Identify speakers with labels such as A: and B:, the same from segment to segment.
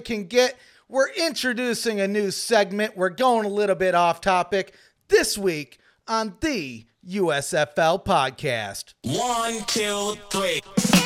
A: can get – we're introducing a new segment. We're going a little bit off topic this week on the USFL podcast.
B: One, two, three.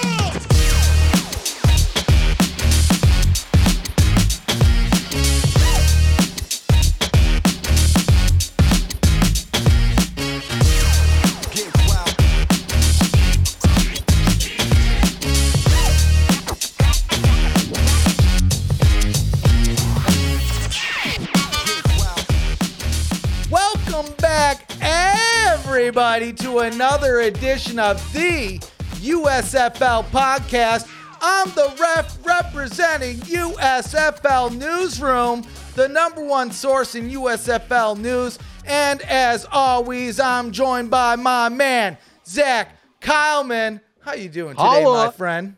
A: Everybody, to another edition of the USFL podcast. I'm the ref representing USFL Newsroom, the number one source in USFL news. And as always, I'm joined by my man, Zach Kyleman. How you doing today, Holla. my friend?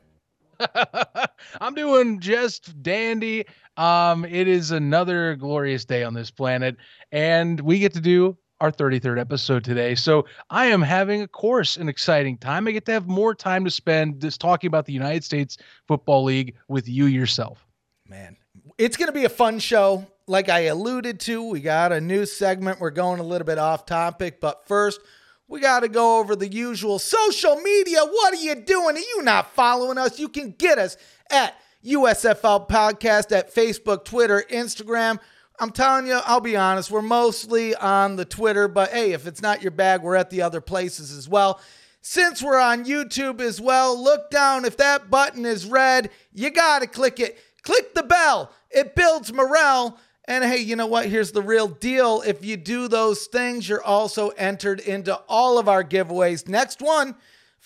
C: I'm doing just dandy. Um, it is another glorious day on this planet, and we get to do our 33rd episode today. So I am having, of course, an exciting time. I get to have more time to spend just talking about the United States Football League with you yourself.
A: Man, it's going to be a fun show. Like I alluded to, we got a new segment. We're going a little bit off topic, but first, we got to go over the usual social media. What are you doing? Are you not following us? You can get us at USFL Podcast at Facebook, Twitter, Instagram. I'm telling you, I'll be honest, we're mostly on the Twitter, but hey, if it's not your bag, we're at the other places as well. Since we're on YouTube as well, look down. If that button is red, you got to click it. Click the bell, it builds morale. And hey, you know what? Here's the real deal. If you do those things, you're also entered into all of our giveaways. Next one,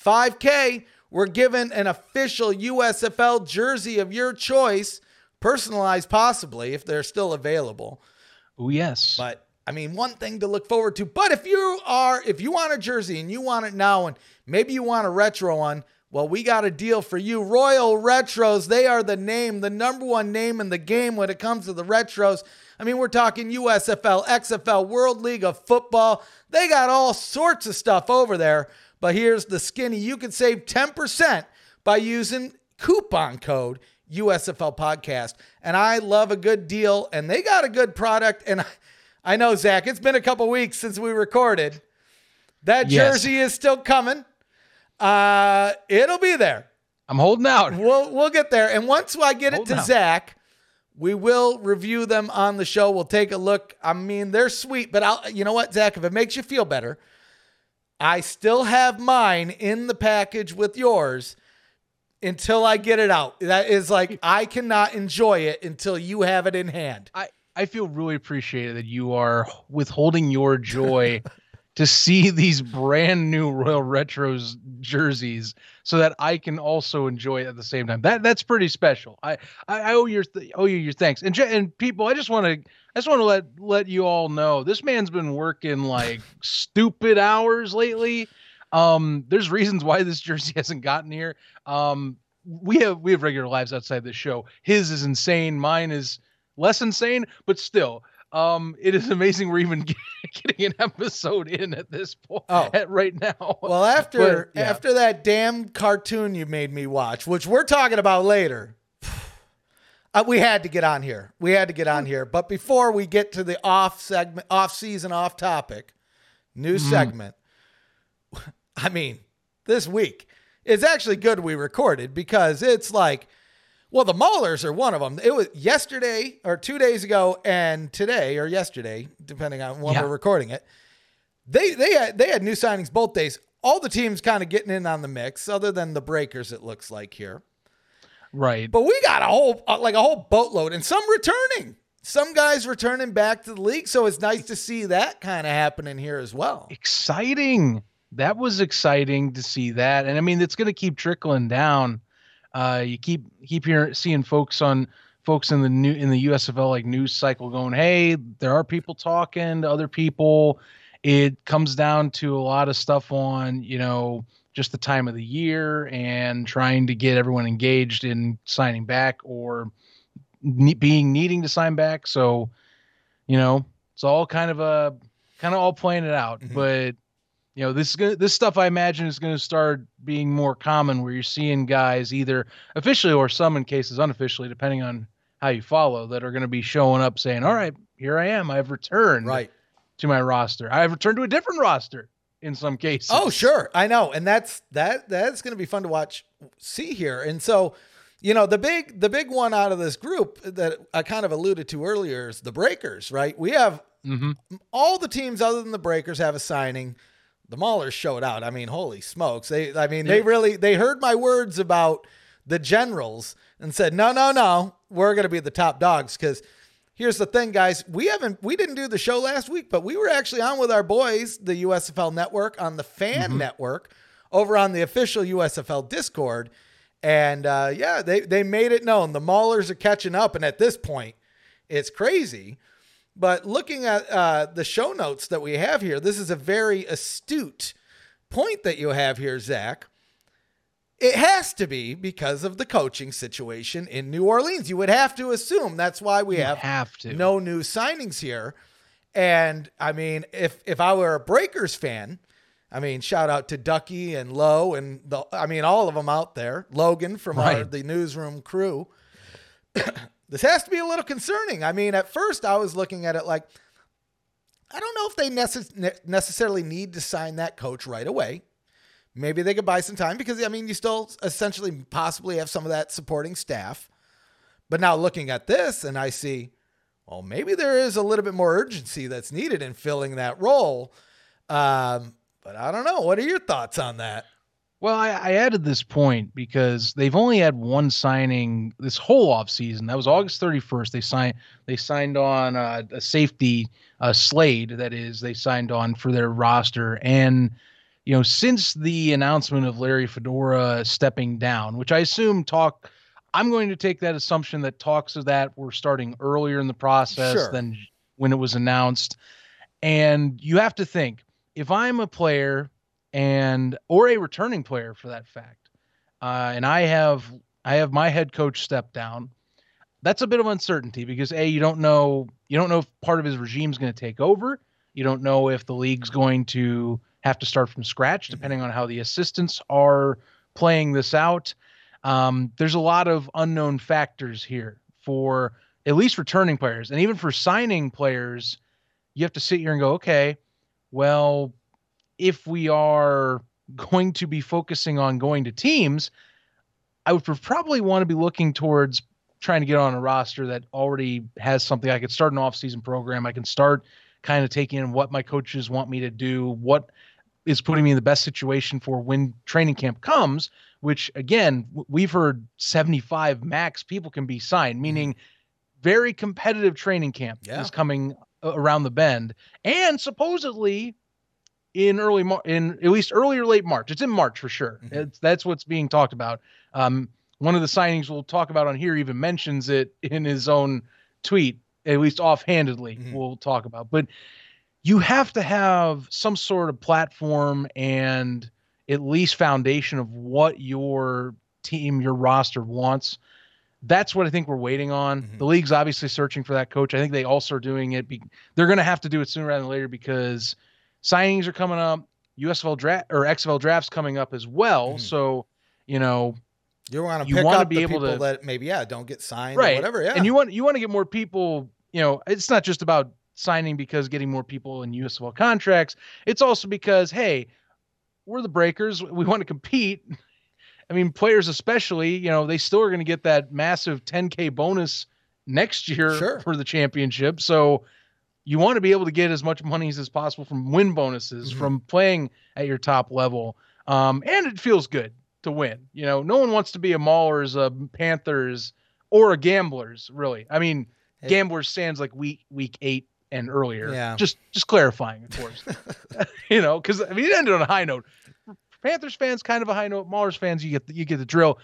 A: 5K. We're given an official USFL jersey of your choice personalized possibly if they're still available.
C: Oh yes.
A: But I mean, one thing to look forward to. But if you are, if you want a jersey and you want it now, and maybe you want a retro one, well, we got a deal for you. Royal Retros, they are the name, the number one name in the game when it comes to the retros. I mean, we're talking USFL, XFL, World League of Football. They got all sorts of stuff over there. But here's the skinny you can save 10% by using coupon code USFL podcast. And I love a good deal, and they got a good product. And I know, Zach, it's been a couple weeks since we recorded. That yes. jersey is still coming. Uh, it'll be there.
C: I'm holding out.
A: We'll we'll get there. And once I get it to out. Zach, we will review them on the show. We'll take a look. I mean, they're sweet, but I'll you know what, Zach, if it makes you feel better, I still have mine in the package with yours until I get it out. That is like I cannot enjoy it until you have it in hand.
C: I I feel really appreciated that you are withholding your joy to see these brand new Royal Retros jerseys so that I can also enjoy it at the same time. That that's pretty special. I I, owe your th- owe you your thanks. And and people, I just want to I just want to let let you all know this man's been working like stupid hours lately um, there's reasons why this jersey hasn't gotten here. Um, we have we have regular lives outside the show. His is insane. Mine is less insane, but still, um, it is amazing we're even getting an episode in at this point. Oh. At right now.
A: Well, after but, yeah. after that damn cartoon you made me watch, which we're talking about later. Uh, we had to get on here. We had to get on here. But before we get to the off segment, off season, off topic, new mm. segment. I mean, this week, it's actually good we recorded because it's like, well, the Maulers are one of them. It was yesterday or two days ago and today or yesterday, depending on when
C: Yeah.
A: we're recording it. They they had they had new signings both days. All the teams kind of getting in on the mix, other than the Breakers. It looks like here.
C: Right.
A: But we got a whole uh, like a whole boatload and some returning. Some guys returning back to the league, so it's nice to see that kind of happening here as well.
C: exciting. That was exciting to see that, and I mean it's going to keep trickling down. Uh, you keep keep hearing seeing folks on folks in the new in the USFL like news cycle going, hey, there are people talking to other people. It comes down to a lot of stuff on you know just the time of the year and trying to get everyone engaged in signing back or ne- being needing to sign back. So, you know, it's all kind of a kind of all playing it out.
A: Mhm.
C: But you know, this gonna this stuff I imagine is going to start being more common where you're seeing guys either officially or some in cases unofficially, depending on how you follow, that are going to be showing up saying, "All right, here I am. I've returned
A: Right.
C: to my roster. I've returned to a different roster in some cases."
A: Oh, sure. I know. And that's that that's going to be fun to watch see here. And so, you know, the big the big one out of this group that I kind of alluded to earlier is the Breakers, right? We have
C: hmm
A: all the teams other than the Breakers have a signing. The Maulers showed out. I mean, holy smokes. They I mean, they really they heard my words about the Generals and said, "No, no, no. We're going to be the top dogs cuz Here's the thing, guys. We haven't we didn't do the show last week, but we were actually on with our boys, the USFL network on the fan network over on the official USFL Discord. And uh, yeah, they, they made it known. The Maulers are catching up, and at this point, it's crazy. But looking at uh, the show notes that we have here, this is a very astute point that you have here, Zach. It has to be because of the coaching situation in New Orleans. You would have to assume that's why we have,
C: have to.
A: no new signings here. And I mean, if if I were a Breakers fan, I mean, shout out to Ducky and Lowe and the I mean all of them out there. Logan from our the newsroom crew. This has to be a little concerning. I mean, at first I was looking at it like I don't know if they necess- necessarily need to sign that coach right away. Maybe they could buy some time because I mean, you still essentially possibly have some of that supporting staff. But now looking at this and I see, well, maybe there is a little bit more urgency that's needed in filling that role. Um, but I don't know. What are your thoughts on that?
C: Well, I, I added this point because they've only had one signing this whole offseason. That was August 31st. They signed they signed on uh, a safety uh, Slade. That is, they signed on for their roster. And you know, since the announcement of Larry Fedora stepping down, which I assume talk, I'm going to take that assumption that talks of that were starting earlier in the process
A: Sure.
C: than when it was announced. And you have to think if I'm a player and or a returning player for that fact, uh, and I have I have my head coach step down. That's a bit of uncertainty because a you don't know you don't know if part of his regime is going to take over. You don't know if the league's going to have to start from scratch, depending on how the assistants are playing this out. Um, there's a lot of unknown factors here for at least returning players, and even for signing players, you have to sit here and go, okay, well, if we are going to be focusing on going to teams, I would probably want to be looking towards trying to get on a roster that already has something. I could start an off-season program. I can start kind of taking in what my coaches want me to do, what is putting me in the best situation for when training camp comes. Which again, we've heard 75 max people can be signed, mm-hmm. meaning very competitive training camp
A: Yeah.
C: is coming around the bend, and supposedly in early Mar- in at least early or late March. It's in March for sure.
A: Mhm.
C: It's, that's what's being talked about. Um, one of the signings we'll talk about on here even mentions it in his own tweet, at least offhandedly.
A: Mhm.
C: We'll talk about, but you have to have some sort of platform and at least foundation of what your team, your roster wants. That's what I think we're waiting on.
A: Mhm.
C: The league's obviously searching for that coach. I think they also are doing it. Be- they're going to have to do it sooner rather than later because signings are coming up. USFL draft or XFL drafts coming up as well.
A: Mhm.
C: So, you know,
A: You want to
C: You
A: pick up
C: be
A: the
C: able
A: people
C: to-
A: that maybe yeah don't get signed or
C: right
A: whatever. Yeah,
C: and you want you want to get more people you know it's not just about signing because getting more people in usfl contracts it's also because hey we're the breakers we want to compete I mean, players especially, you know, they still are going to get that massive 10K bonus next year
A: Sure.
C: for the championship. So you want to be able to get as much monies as possible from win bonuses,
A: Mhm.
C: from playing at your top level. Um, and it feels good to win. You know, no one wants to be a Maulers, a Panthers, or a Gamblers, really. I mean. Gamblers stands like week week eight and earlier.
A: Yeah.
C: Just just clarifying, of course. you know, because I mean it ended on a high note. Panthers fans kind of a high note. Maulers fans, you get the, you get the drill.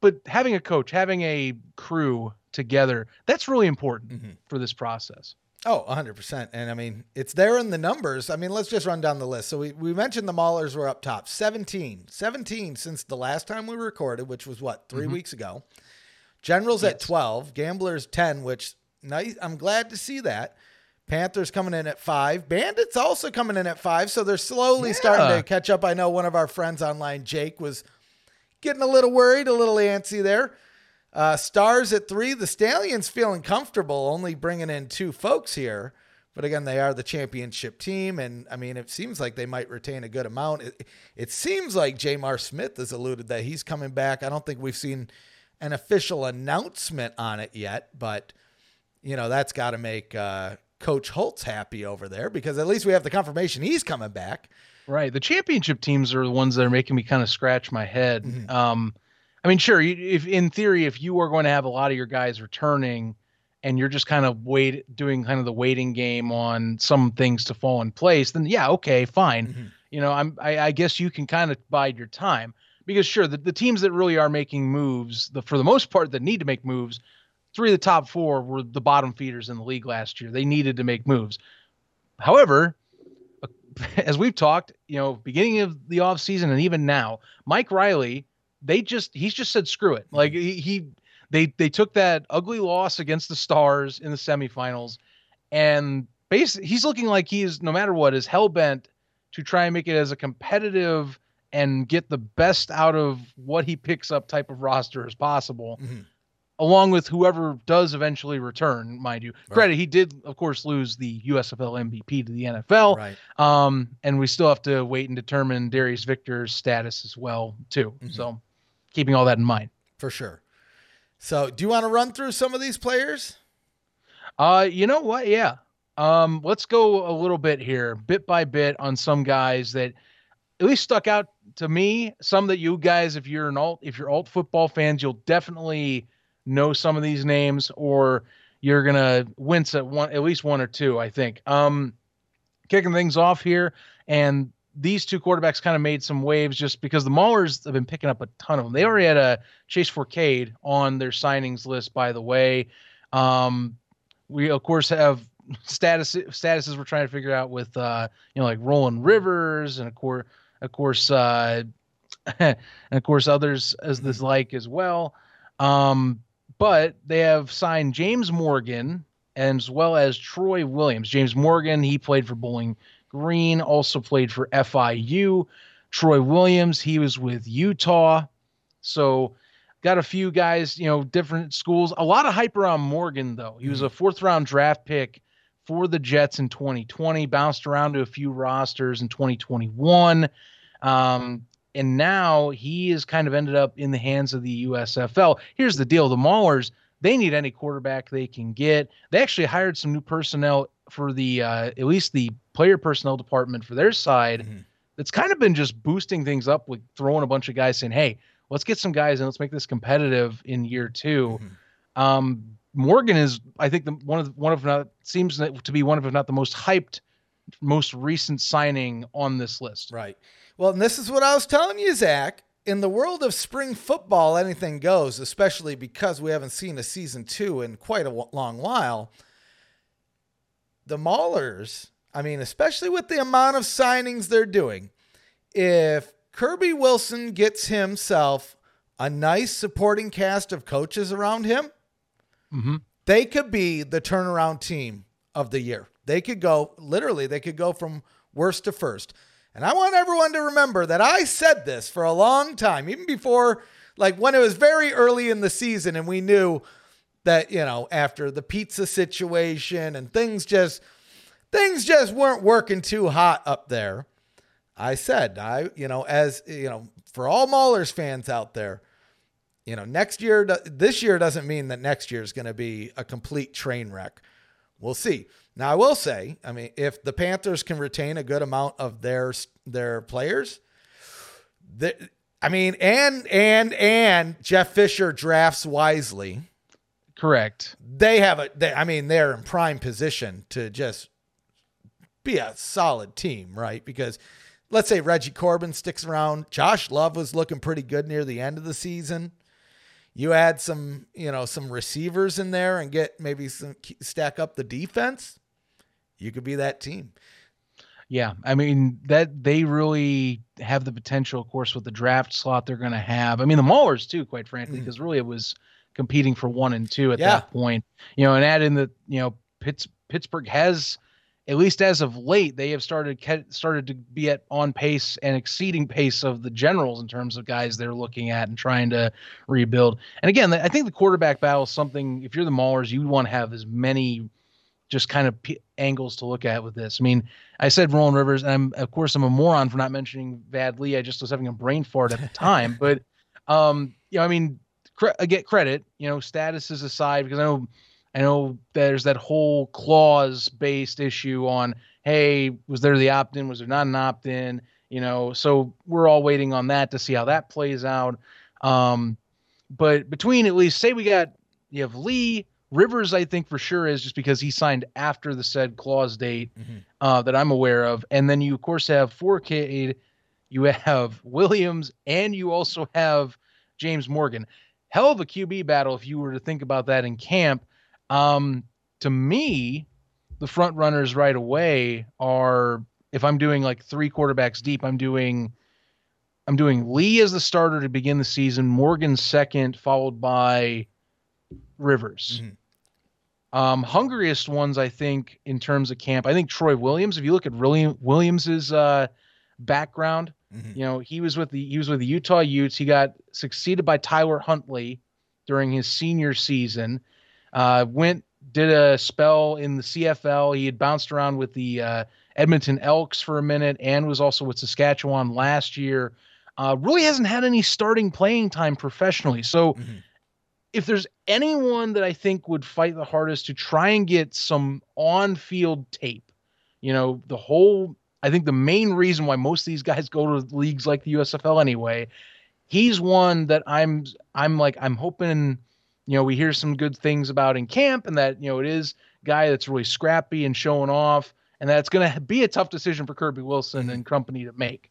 C: But having a coach, having a crew together, that's really important
A: Mhm.
C: for this process.
A: Oh, 100%. And I mean, it's there in the numbers. I mean, let's just run down the list. So we, we mentioned the Maulers were up top 17, 17 since the last time we recorded, which was what, 3
C: Mhm.
A: weeks ago. Generals at 12, Gamblers 10, which nice. I'm glad to see that. Panthers coming in at five. Bandits also coming in at five. So they're slowly starting to catch up. I know one of our friends online, Jake, was getting a little worried, a little antsy there. Uh, Stars at three. The Stallions feeling comfortable, only bringing in two folks here. But again, they are the championship team, and I mean, it seems like they might retain a good amount. It, it seems like Jamar Smith has alluded that he's coming back. I don't think we've seen an official announcement on it yet, but you know that's got to make uh, Coach Holtz happy over there because at least we have the confirmation he's coming back.
C: Right. The championship teams are the ones that are making me kind of scratch my head.
A: Mhm.
C: Um, I mean, sure, if in theory, if you are going to have a lot of your guys returning and you're just kind of wait doing kind of the waiting game on some things to fall in place, then yeah, okay, fine.
A: Mhm.
C: You know, I'm I, I guess you can kind of bide your time because sure, the, the teams that really are making moves, the for the most part that need to make moves, three of the top four were the bottom feeders in the league last year. They needed to make moves. However, as we've talked, you know, beginning of the offseason and even now, Mike Riley, they just he's just said screw it. Like he, he they they took that ugly loss against the Stars in the semifinals and basically he's looking like he is no matter what is hell bent to try and make it as a competitive and get the best out of what he picks up type of roster as possible
A: Mhm.
C: along with whoever does eventually return mind you Credit—he did of course lose the usfl mvp to the nfl
A: Right.
C: um, and we still have to wait and determine Darius Victor's status as well, too.
A: Mhm.
C: So, keeping all that in mind.
A: For sure. So, do you want to run through some of these players?
C: Uh, you know what? Yeah. Um, let's go a little bit here, bit by bit, on some guys that at least stuck out to me. Some that you guys, if you're an alt, if you're alt football fans, you'll definitely know some of these names, or you're gonna wince at one, at least one or two. I think. Um, kicking things off here, and these two quarterbacks kind of made some waves just because the Maulers have been picking up a ton of them. They already had a Chase Forcade on their signings list, by the way. Um, we of course have status statuses we're trying to figure out with uh, you know like Roland Rivers and of course of course uh, and of course others as this like as well. Um, but they have signed James Morgan as well as Troy Williams. James Morgan, he played for Bowling Green, also played for FIU. Troy Williams, he was with Utah. So got a few guys, you know, different schools. A lot of hype around Morgan, though. He was a fourth round draft pick for the Jets in 2020, bounced around to a few rosters in 2021. Um, and now he has kind of ended up in the hands of the USFL. Here's the deal the Maulers, they need any quarterback they can get. They actually hired some new personnel for the, uh, at least the player personnel department for their side.
A: Mhm.
C: That's kind of been just boosting things up with throwing a bunch of guys saying, hey, let's get some guys and let's make this competitive in year 2
A: Mhm.
C: Um, Morgan is, I think, the one of the, one of not seems to be one of if not the most hyped, most recent signing on this list.
A: Right. Well, and this is what I was telling you, Zach. In the world of spring football, anything goes, especially because we haven't seen a season two in quite a long while. The Maulers, I mean, especially with the amount of signings they're doing, if Kirby Wilson gets himself a nice supporting cast of coaches around him,
C: Mm-hmm.
A: they could be the turnaround team of the year. They could go, literally, they could go from worst to first. And I want everyone to remember that I said this for a long time, even before, like when it was very early in the season and we knew that, you know, after the pizza situation and things just, things just weren't working too hot up there. I said, I, you know, as, you know, for all Maulers fans out there, you know, next year, this year doesn't mean that next year is going to be a complete train wreck. We'll see. Now, I will say, I mean, if the Panthers can retain a good amount of their their players, the, I mean, and and and Jeff Fisher drafts wisely.
C: Correct.
A: They have a. They, I mean, they're in prime position to just be a solid team, right? Because let's say Reggie Corbin sticks around. Josh Love was looking pretty good near the end of the season. You add some, you know, some receivers in there and get maybe some stack up the defense. You could be that team.
C: Yeah, I mean that they really have the potential, of course, with the draft slot they're going to have. I mean the Maulers too, quite frankly, mm. because really it was competing for one and two at
A: Yeah.
C: that point. You know, and add in the you know Pitts, Pittsburgh has, at least as of late, they have started started to be at on pace and exceeding pace of the Generals in terms of guys they're looking at and trying to rebuild. And again, I think the quarterback battle is something. If you're the Maulers, you want to have as many just kind of p- angles to look at with this. I mean, I said Roland Rivers, and I'm of course I'm a moron for not mentioning Vad Lee. I just was having a brain fart at the time, but um, you know, I mean, cre- I get credit, you know, statuses aside, because I know I know there's that whole clause based issue on, hey, was there the opt in? Was there not an opt in? You know, so we're all waiting on that to see how that plays out. Um, but between at least say we got you have Lee Rivers, I think for sure is just because he signed after the said clause date uh, that I'm aware of, and then you of course have Forcade, you have Williams, and you also have James Morgan. Hell of a QB battle if you were to think about that in camp. Um, to me, the front runners right away are if I'm doing like three quarterbacks deep, I'm doing I'm doing Lee as the starter to begin the season, Morgan second, followed by Rivers. Um, hungriest ones, I think, in terms of camp. I think Troy Williams. If you look at William Williams's uh, background, you know he was with the he was with the Utah Utes. He got succeeded by Tyler Huntley during his senior season. Uh, went did a spell in the CFL. He had bounced around with the uh, Edmonton Elks for a minute and was also with Saskatchewan last year. Uh, really hasn't had any starting playing time professionally. So if there's anyone that I think would fight the hardest to try and get some on-field tape, you know, the whole I think the main reason why most of these guys go to leagues like the USFL anyway, he's one that I'm I'm like I'm hoping you know we hear some good things about in camp and that you know it is guy that's really scrappy and showing off and that's going to be a tough decision for Kirby Wilson and company to make.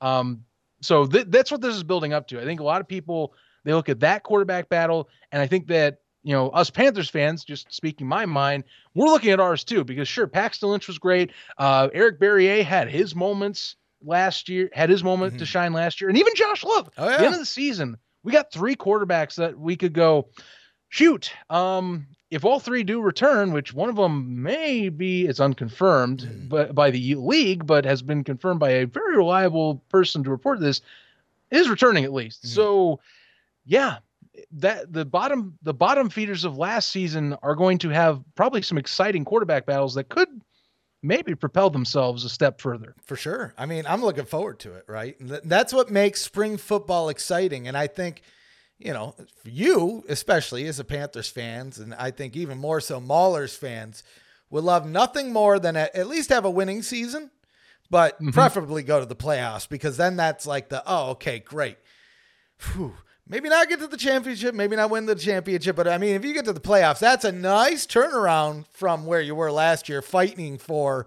C: Um, so th- that's what this is building up to. I think a lot of people they look at that quarterback battle, and I think that you know us Panthers fans, just speaking my mind, we're looking at ours too because sure, Paxton Lynch was great. Uh, Eric Barrier had his moments last year, had his moment to shine last year, and even Josh Love.
A: Oh,
C: At the
A: yeah.
C: end of the season, we got three quarterbacks that we could go shoot. Um, if all three do return, which one of them may be, it's unconfirmed, but by the league, but has been confirmed by a very reliable person to report this, is returning at least. So, yeah, that the bottom the bottom feeders of last season are going to have probably some exciting quarterback battles that could maybe propel themselves a step further.
A: For sure. I mean, I'm looking forward to it, right? That's what makes spring football exciting. And I think, you know, for you, especially as a Panthers fans, and I think even more so Maulers fans, would love nothing more than a, at least have a winning season, but mm-hmm. preferably go to the playoffs because then that's like the, oh, okay, great. Phew. Maybe not get to the championship, maybe not win the championship, but I mean, if you get to the playoffs, that's a nice turnaround from where you were last year, fighting for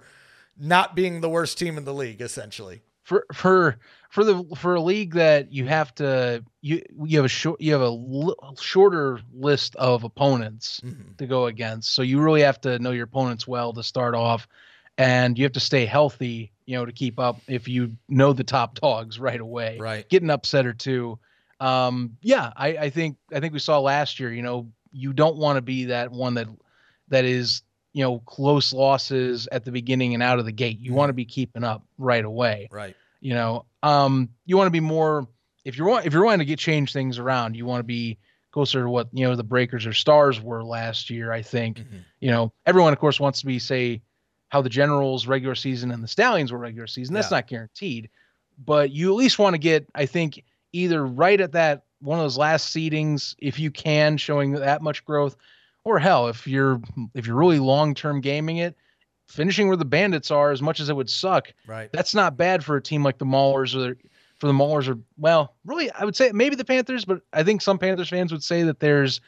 A: not being the worst team in the league, essentially.
C: for for for the for a league that you have to you you have a short you have a l- shorter list of opponents mm-hmm. to go against so you really have to know your opponents well to start off and you have to stay healthy you know to keep up if you know the top dogs right away
A: Right.
C: getting upset or two um yeah i i think i think we saw last year you know you don't want to be that one that that is you know close losses at the beginning and out of the gate you want to be keeping up right away
A: Right.
C: you know um you want to be more if you're if you're wanting to get change things around you want to be closer to what you know the breakers or stars were last year i think you know everyone of course wants to be say how the Generals regular season and the Stallions were regular season. That's
A: Yeah.
C: not guaranteed, but you at least want to get, I think, either right at that one of those last seedings if you can, showing that much growth, or hell, if you're if you're really long term gaming it, finishing where the Bandits are, as much as it would suck,
A: Right.
C: that's not bad for a team like the Maulers or for the Maulers or well, really I would say maybe the Panthers, but I think some Panthers fans would say that there's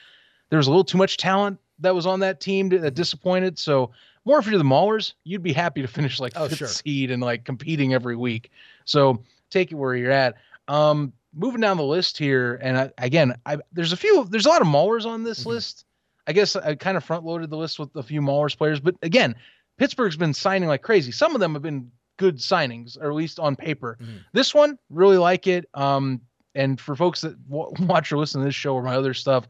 C: there's a little too much talent that was on that team that disappointed. So more if you're the Maulers, you'd be happy to finish like
A: Oh,
C: fifth
A: sure.
C: seed and like competing every week. So take it where you're at. Um, moving down the list here, and I, again, I, there's a few, there's a lot of Maulers on this
A: Mhm.
C: list. I guess I kind of front loaded the list with a few Maulers players, but again, Pittsburgh's been signing like crazy. Some of them have been good signings, or at least on paper.
A: Mhm.
C: This one, really like it. Um, and for folks that w- watch or listen to this show or my other stuff,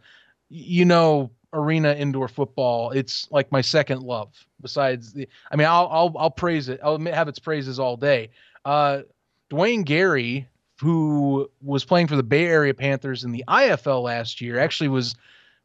C: you know, arena indoor football, it's like my second love. Besides the, I mean, I'll I'll I'll praise it. I'll have its praises all day. Uh, Dwayne Gary, who was playing for the Bay Area Panthers in the IFL last year, actually was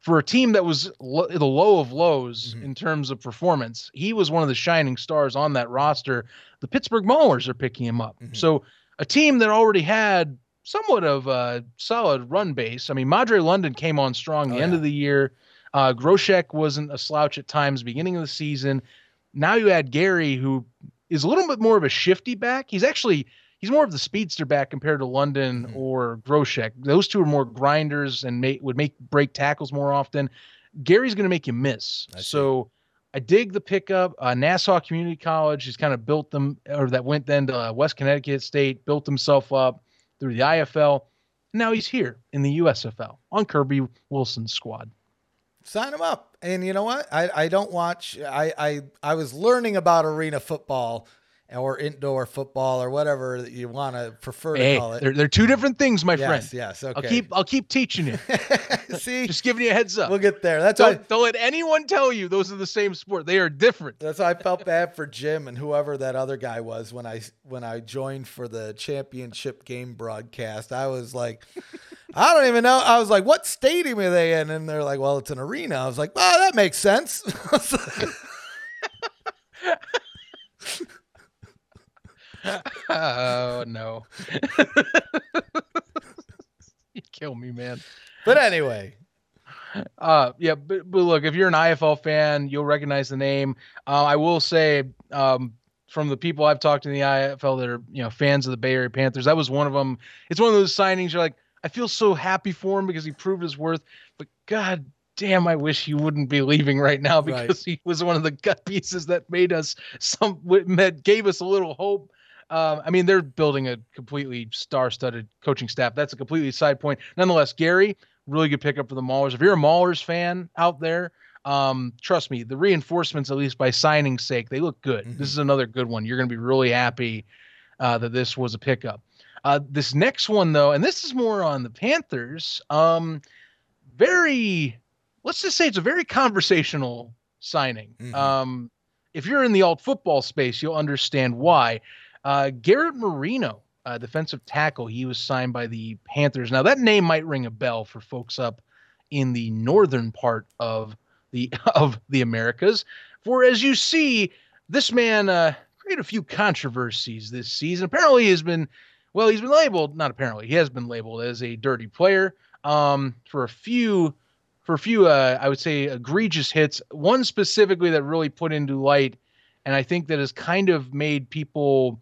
C: for a team that was lo- the low of lows
A: Mhm.
C: in terms of performance. He was one of the shining stars on that roster. The Pittsburgh Maulers are picking him up.
A: Mhm.
C: So a team that already had somewhat of a solid run base. I mean, Madre London came on strong the
A: Oh,
C: end
A: yeah.
C: of the year. Uh, Groshek wasn't a slouch at times beginning of the season. Now you add Gary, who is a little bit more of a shifty back. He's actually he's more of the speedster back compared to London
A: Mhm.
C: or Groshek. Those two are more grinders and make, would make break tackles more often. Gary's going to make you miss.
A: I.
C: So I dig the pickup. Uh, Nassau Community College has kind of built them, or that went then to uh, West Connecticut State, built himself up through the IFL. Now he's here in the USFL on Kirby Wilson's squad.
A: Sign him up. And you know what? I, I don't watch. I, I I was learning about arena football or indoor football or whatever that you want to prefer to call it.
C: they're, they're two different things, my
A: yes,
C: friend.
A: yes. Okay.
C: I'll keep I'll keep teaching you.
A: See,
C: Just giving you a heads up.
A: we'll get there. That's why.
C: don't, don't let anyone tell you those are the same sport. They are different.
A: That's why I felt bad for Jim and whoever that other guy was when I when I joined for the championship game broadcast. I was like, I don't even know. I was like, what stadium are they in? And they're like, well, it's an arena. I was like, oh, that makes sense.
C: oh no. you kill me, man.
A: but anyway,
C: Uh, yeah, but, but look, if you're an IFL fan, you'll recognize the name. Uh, I will say, um, from the people I've talked to in the IFL that are you know fans of the Bay Area Panthers, that was one of them. It's one of those signings you're like, I feel so happy for him because he proved his worth. But God damn, I wish he wouldn't be leaving right now
A: Right.
C: because he was one of the gut pieces that made us some that gave us a little hope. Um, I mean, they're building a completely star-studded coaching staff. That's a completely side point. Nonetheless, Gary, really good pickup for the Maulers. If you're a Maulers fan out there, um, trust me, the reinforcements, at least by signing sake, they look good.
A: Mhm.
C: This is another good one. You're going to be really happy uh, that this was a pickup. Uh, this next one, though, and this is more on the Panthers. Um, very, let's just say it's a very conversational signing.
A: Mhm.
C: Um, if you're in the alt football space, you'll understand why. Uh, Garrett Marino, uh, defensive tackle, he was signed by the Panthers. Now that name might ring a bell for folks up in the northern part of the of the Americas. For as you see, this man uh, created a few controversies this season. Apparently, he has been well, he's been labeled not apparently he has been labeled as a dirty player um, for a few for a few uh, I would say egregious hits. One specifically that really put into light, and I think that has kind of made people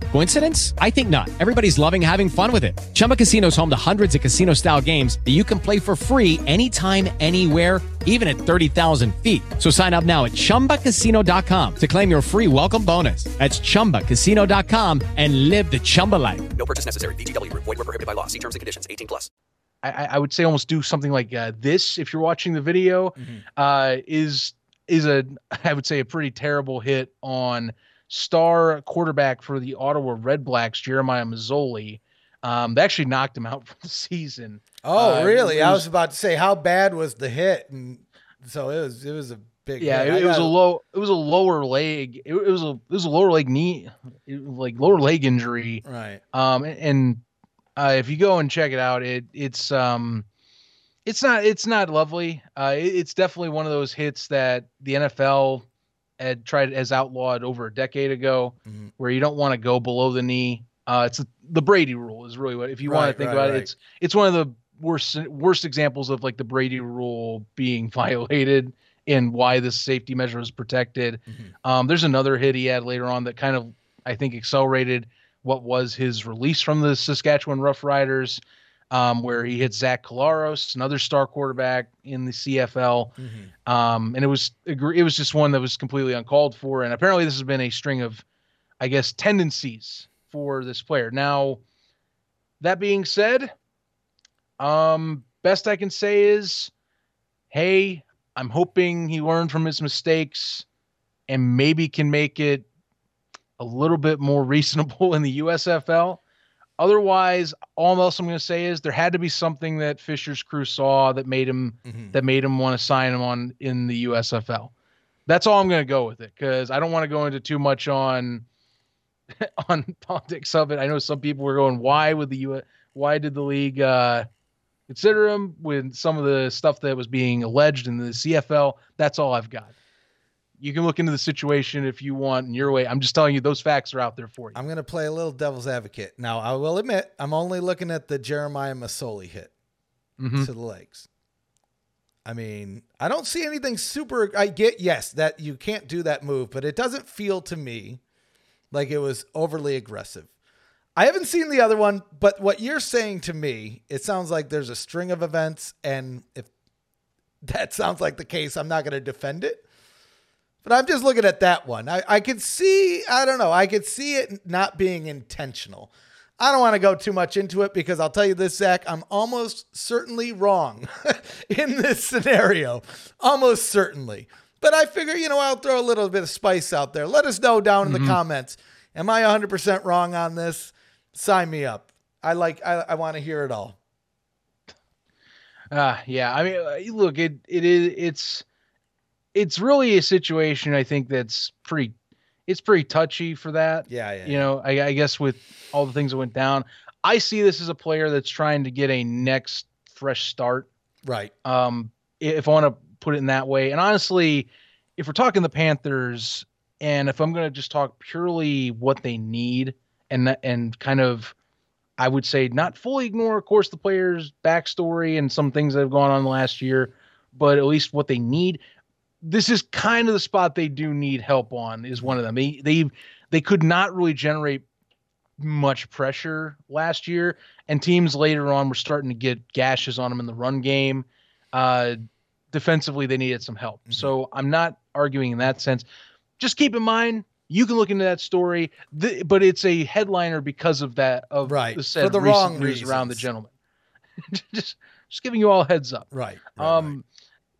D: Coincidence? I think not. Everybody's loving having fun with it. Chumba Casino is home to hundreds of casino style games that you can play for free anytime, anywhere, even at 30,000 feet. So sign up now at chumbacasino.com to claim your free welcome bonus. That's chumbacasino.com and live the Chumba life.
E: No purchase necessary. VGW Group. Void were prohibited by law. See terms and conditions. 18 plus.
C: I, I- I would say almost do something like uh, this if you're watching the video uh, is is a I would say a pretty terrible hit on star quarterback for the Ottawa Red Blacks Jeremiah Masoli. Um, they actually knocked him out for the season.
A: Oh,
C: Uh,
A: really?
C: it
A: I
C: was-
A: was about to say how bad was the hit, and so it was. It was a big.
C: Yeah,
A: hit.
C: it, it was a low. It was a lower leg. It, it was a it was a lower leg knee, like lower leg injury.
A: right.
C: Um, and uh, if you go and check it out, it it's um, it's not it's not lovely. Uh, it- it's definitely one of those hits that the NFL had tried as outlawed over a decade ago,
A: Mhm.
C: where you don't want to go below the knee. Uh, it's the Brady rule is really what if you want to think
A: right,
C: about
A: right.
C: it, it's it's one of the worst worst examples of like the Brady rule being violated and why this safety measure is protected.
A: Mhm.
C: Um, there's another hit he had later on that kind of I think accelerated what was his release from the Saskatchewan Roughriders, um, where he hit Zach Collaros, another star quarterback in the CFL.
A: Mhm.
C: Um, and it was it was just one that was completely uncalled for. And apparently, this has been a string of, I guess, tendencies for this player. Now, that being said, um, best I can say is, hey, I'm hoping he learned from his mistakes, and maybe can make it a little bit more reasonable in the USFL. Otherwise, all else I'm going to say is there had to be something that Fisher's crew saw that made him
A: Mhm.
C: that made him want to sign him on in the USFL. That's all I'm going to go with it because I don't want to go into too much on on politics of it. I know some people were going, why would the U why did the league uh, consider him with some of the stuff that was being alleged in the CFL? That's all I've got. You can look into the situation if you want in your way. I'm just telling you those facts are out there for you.
A: I'm gonna play a little devil's advocate. Now, I will admit, I'm only looking at the Jeremiah Masoli hit
C: Mhm.
A: to the legs. I mean, I don't see anything super. I get yes that you can't do that move, but it doesn't feel to me like it was overly aggressive. I haven't seen the other one, but what you're saying to me, it sounds like there's a string of events, and if that sounds like the case, I'm not going to defend it. But I'm just looking at that one. I, I could see, I don't know, I could see it not being intentional. I don't want to go too much into it because I'll tell you this, Zach, I'm almost certainly wrong in this scenario. Almost certainly. But I figure, you know, I'll throw a little bit of spice out there. Let us know down in the comments. Am I 100% wrong on this? Sign me up. I like, I, I want to hear it all.
C: Uh, yeah. I mean, uh, look, it it is it's it's really a situation I think that's pretty it's pretty touchy for that.
A: Yeah, yeah.
C: You know, I, I guess with all the things that went down, I see this as a player that's trying to get a next fresh start.
A: Right.
C: Um, if I want to put it in that way, and honestly, if we're talking the Panthers, and if I'm going to just talk purely what they need, and that- and kind of, I would say not fully ignore, of course, the players' backstory and some things that have gone on last year, but at least what they need. This is kind of the spot they do need help on. Is one of them. They they they could not really generate much pressure last year, and teams later on were starting to get gashes on them in the run game. Uh, defensively, they needed some help. So I'm not arguing in that sense. Just keep in mind, you can look into that story, th- but it's a headliner because of that of
A: Right,
C: the
A: for
C: said
A: the
C: recent
A: wrong
C: news around the gentleman. just just giving you all a heads up.
A: Right. right,
C: um,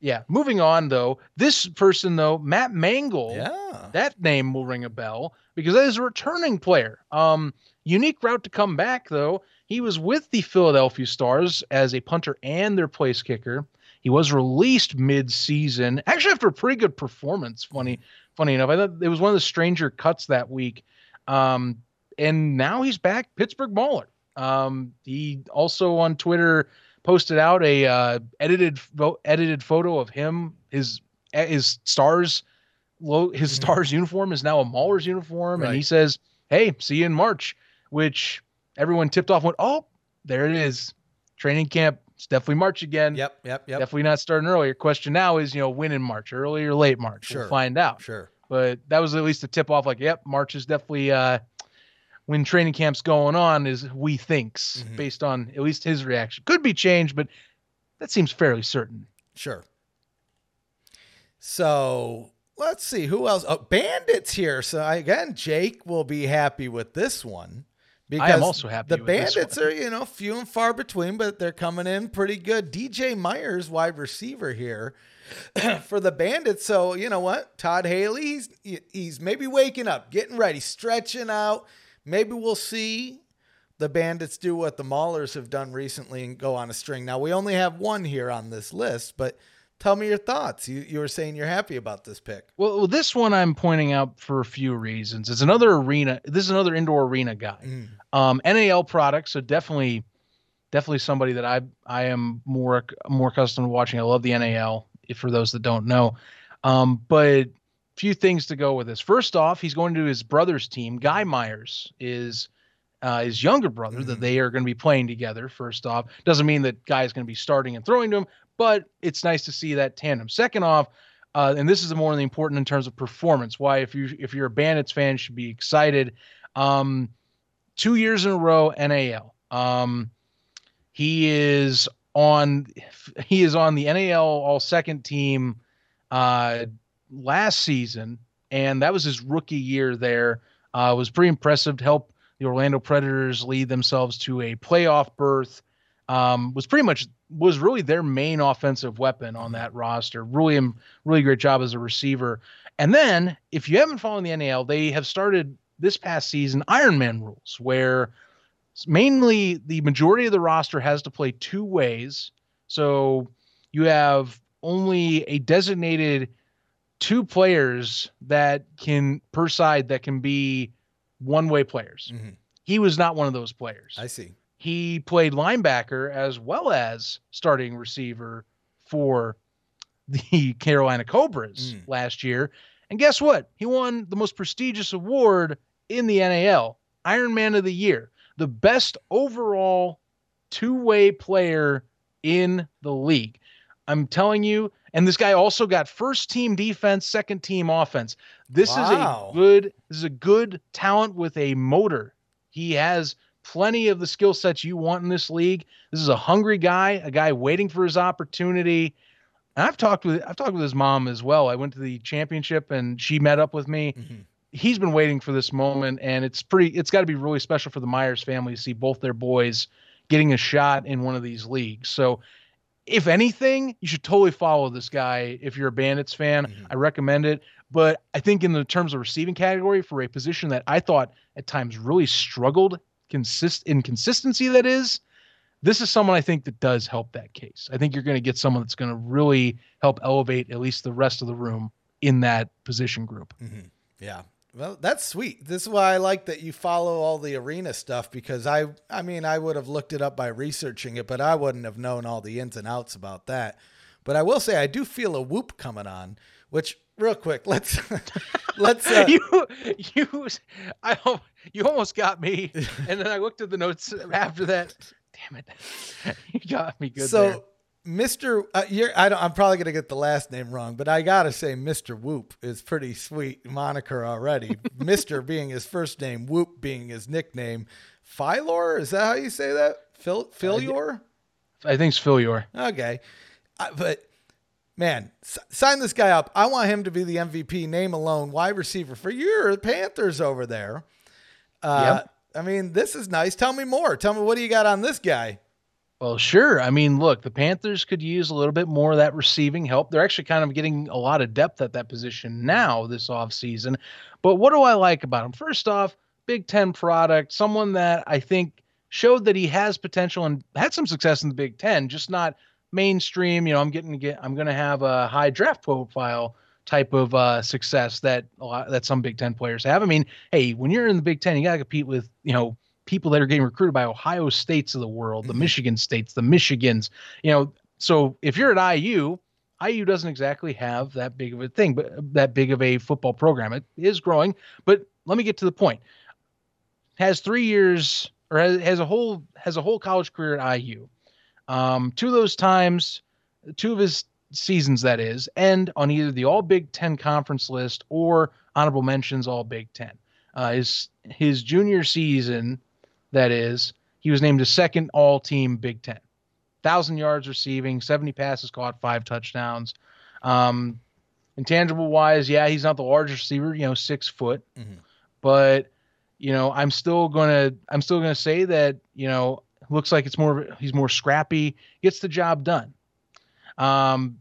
C: yeah. Moving on though, this person though, Matt
A: Mengel. yeah.
C: That name will ring a bell because that is a returning player. Um, unique route to come back though. He was with the Philadelphia Stars as a punter and their place kicker. He was released mid-season, actually after a pretty good performance. Funny, funny enough, I thought it was one of the stranger cuts that week. Um, and now he's back, Pittsburgh Mauler. Um, he also on Twitter posted out a uh, edited fo- edited photo of him. His his stars, lo- his stars uniform is now a Mauler's uniform, and he says, "Hey, see you in March." Which everyone tipped off. Went, "Oh, there it is, training camp. It's definitely March again.
A: Yep. Yep. Yep.
C: Definitely not starting earlier. Question now is, you know, when in March, early or late March?
A: Sure.
C: We'll find out.
A: Sure.
C: But that was at least a tip off. Like, yep, March is definitely uh, when training camp's going on is we thinks
A: Mhm.
C: based on at least his reaction. Could be changed, but that seems fairly certain.
A: Sure. So let's see who else. Oh, Bandits here. So again, Jake will be happy with this one because
C: also happy
A: The
C: with this
A: Bandits are you know few and far between, but they're coming in pretty good. DJ Myers, wide receiver here for the Bandits. So you know what, Todd Haley, he's he's maybe waking up, getting ready, stretching out. Maybe we'll see the Bandits do what the Maulers have done recently and go on a string. Now we only have one here on this list, but tell me your thoughts. You you were saying you're happy about this pick.
C: Well, this one I'm pointing out for a few reasons. It's another arena. This is another indoor arena guy.
A: Mm.
C: Um, NAL product, so definitely, definitely somebody that I I am more more accustomed to watching. I love the NAL. If for those that don't know, um, but few things to go with this. First off, he's going to his brother's team. Guy Myers is uh, his younger brother that
A: Mhm.
C: they are going to be playing together. First off, doesn't mean that Guy is going to be starting and throwing to him, but it's nice to see that tandem. Second off, uh, and this is more than important in terms of performance. Why, if you if you're a Bandits fan, you should be excited. Um, two years in a row, NAL. Um, he is on he is on the NAL All Second team uh, last season, and that was his rookie year there. Uh, was pretty impressive to help the Orlando Predators lead themselves to a playoff berth. Um, was pretty much was really their main offensive weapon on that roster. Really, um, really great job as a receiver. And then, if you haven't followed the NAL, they have started this past season Ironman rules, where mainly the majority of the roster has to play two ways. So you have only a designated two players that can per side that can be one way players.
A: Mhm.
C: He was not one of those players.
A: I see.
C: He played linebacker as well as starting receiver for the Carolina Cobras
A: Mm.
C: last year. And guess what? He won the most prestigious award in the NAL, Iron Man of the Year, the best overall two-way player in the league. I'm telling you, and this guy also got first team defense, second team offense. This
A: Wow.
C: is a good this is a good talent with a motor. He has plenty of the skill sets you want in this league. This is a hungry guy, a guy waiting for his opportunity. And I've talked with I've talked with his mom as well. I went to the championship and she met up with me.
A: Mhm.
C: He's been waiting for this moment and it's pretty it's got to be really special for the Myers family to see both their boys getting a shot in one of these leagues. So if anything, you should totally follow this guy if you're a Bandits fan.
A: Mhm.
C: I recommend it. But I think in the terms of receiving category for a position that I thought at times really struggled consist inconsistency that is, this is someone I think that does help that case. I think you're going to get someone that's going to really help elevate at least the rest of the room in that position group.
A: Mhm. Yeah. Well, that's sweet. This is why I like that you follow all the arena stuff because I I mean, I would have looked it up by researching it, but I wouldn't have known all the ins and outs about that. But I will say I do feel a whoop coming on, which real quick, let's let's uh,
C: you you I you almost got me and then I looked at the notes after that. Damn it. You got me good
A: so
C: there.
A: Mr. Uh, you're, I don't, I'm probably gonna get the last name wrong, but I gotta say Mr. Whoop is pretty sweet moniker already. Mr. being his first name, Whoop being his nickname. Philor, is that how you say that? Phil Philyor?
C: I think it's Phil Yor.
A: Okay, I, but man, s- sign this guy up. I want him to be the MVP. Name alone, wide receiver for your Panthers over there. Uh, I mean, this is nice. Tell me more. Tell me what do you got on this guy?
C: Well, sure. I mean, look, the Panthers could use a little bit more of that receiving help. They're actually kind of getting a lot of depth at that position now this offseason. But what do I like about him? First off, Big Ten product, someone that I think showed that he has potential and had some success in the Big Ten, just not mainstream. You know, I'm getting to get, I'm going to have a high draft profile type of uh, success that a lot, that some Big Ten players have. I mean, hey, when you're in the Big Ten, you got to compete with, you know, people that are getting recruited by Ohio States of the world, the
A: Mhm.
C: Michigan States, the Michigans, you know. So if you're at IU, IU doesn't exactly have that big of a thing, but that big of a football program. It is growing, but let me get to the point. Has three years or has, has a whole has a whole college career at IU. Um, two of those times, two of his seasons that is, end on either the All Big Ten conference list or honorable mentions All Big Ten. Uh, his his junior season, that is, he was named a second All Team Big Ten, thousand yards receiving, seventy passes caught, five touchdowns. Um, intangible wise, yeah, he's not the largest receiver, you know, six foot,
A: Mhm.
C: but you know, I'm still gonna I'm still gonna say that you know looks like it's more he's more scrappy, gets the job done. Um,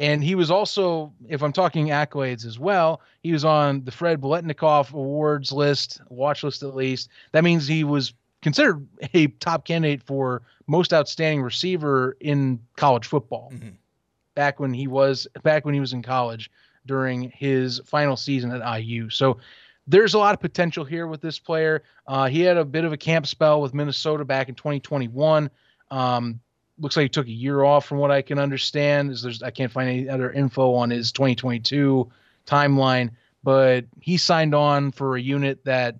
C: and he was also, if I'm talking accolades as well, he was on the Fred Biletnikoff Awards list, watch list at least. That means he was considered a top candidate for most outstanding receiver in college football.
A: Mhm.
C: Back when he was back when he was in college during his final season at IU. So there's a lot of potential here with this player. Uh, he had a bit of a camp spell with Minnesota back in 2021. Um, looks like he took a year off, from what I can understand. Is there's I can't find any other info on his 2022 timeline, but he signed on for a unit that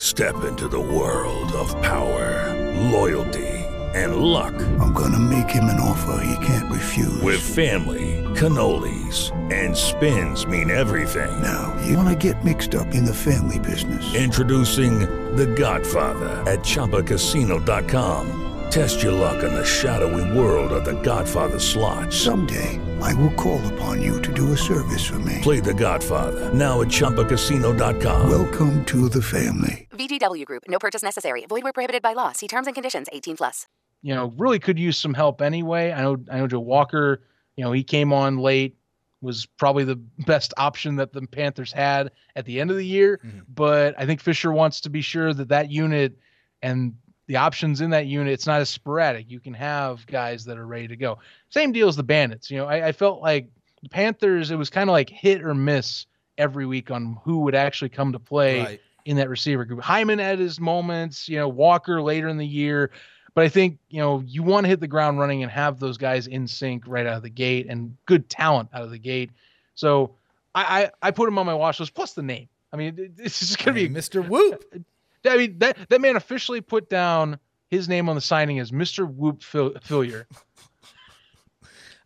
F: Step into the world of power, loyalty, and luck.
G: I'm gonna make him an offer he can't refuse.
F: With family, cannolis, and spins mean everything.
G: now, you wanna get mixed up in the family business.
F: Introducing The Godfather at ChumbaCasino.com. Test your luck in the shadowy world of The Godfather slot.
G: Someday, I will call upon you to do a service for me.
F: Play The Godfather now at ChumbaCasino.com.
G: Welcome to the family.
H: VGW Group. No purchase necessary. Void where prohibited by law. See terms and conditions. 18 plus.
C: you know really could use some help anyway. I know I know Joe Walker. You know he came on late, was probably the best option that the Panthers had at the end of the year. Mm-hmm. But I think Fisher wants to be sure that that unit and the options in that unit it's not as sporadic. You can have guys that are ready to go. Same deal as the Bandits. You know I, I felt like the Panthers it was kind of like hit or miss every week on who would actually come to play
A: Right.
C: in that receiver group. Hyman had his moments, you know, Walker later in the year. But I think, you know, you want to hit the ground running and have those guys in sync right out of the gate and good talent out of the gate. So I I, I put him on my watch list plus the name. I mean, this is gonna be
A: Mr. Whoop.
C: I mean that that man officially put down his name on the signing as Mr. Whoop Fil- Fillier.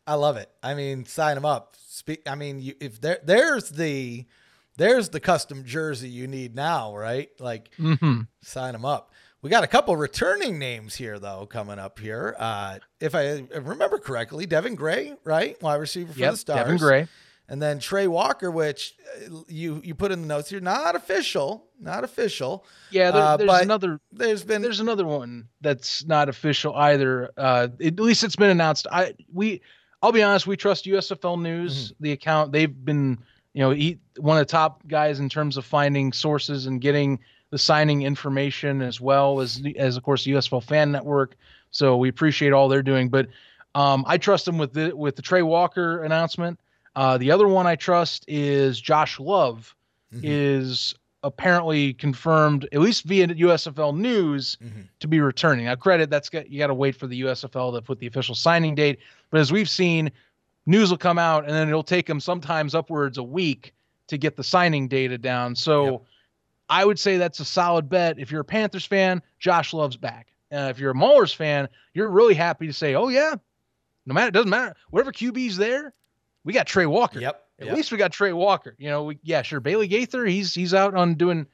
A: I love it. I mean, sign him up. Speak. I mean, you, if there there's the there's the custom jersey you need now, right? Like,
C: hmm
A: sign him up. We got a couple returning names here though coming up here. Uh, if I remember correctly, Devin Gray, right, wide receiver for
C: Yep,
A: the Stars.
C: Devin Gray.
A: And then Trey Walker, which uh, you you put in the notes here, not official, not official.
C: Yeah, there,
A: Uh,
C: there's
A: but
C: another
A: There's been
C: there's another one that's not official either. Uh, at least it's been announced. I we, I'll be honest, we trust USFL News, the account. They've been, you know, he, one of the top guys in terms of finding sources and getting the signing information as well as as of course the USFL Fan Network. So we appreciate all they're doing, but um, I trust them with the with the Trey Walker announcement. Uh, the other one I trust is Josh Love is apparently confirmed at least via USFL News to be returning. Now, credit that's got you got to wait for the USFL to put the official signing date. But as we've seen, news will come out and then it'll take them sometimes upwards a week to get the signing data down. So I would say that's a solid bet. If you're a Panthers fan, Josh Love's back. Uh, if you're a Maulers fan, you're really happy to say, oh yeah, no matter it doesn't matter whatever QB's there, we got Trey Walker.
A: Yep.
C: At
A: yep.
C: least we got Trey Walker. You know, we, yeah, sure. Bailey Gaither, he's he's out on doing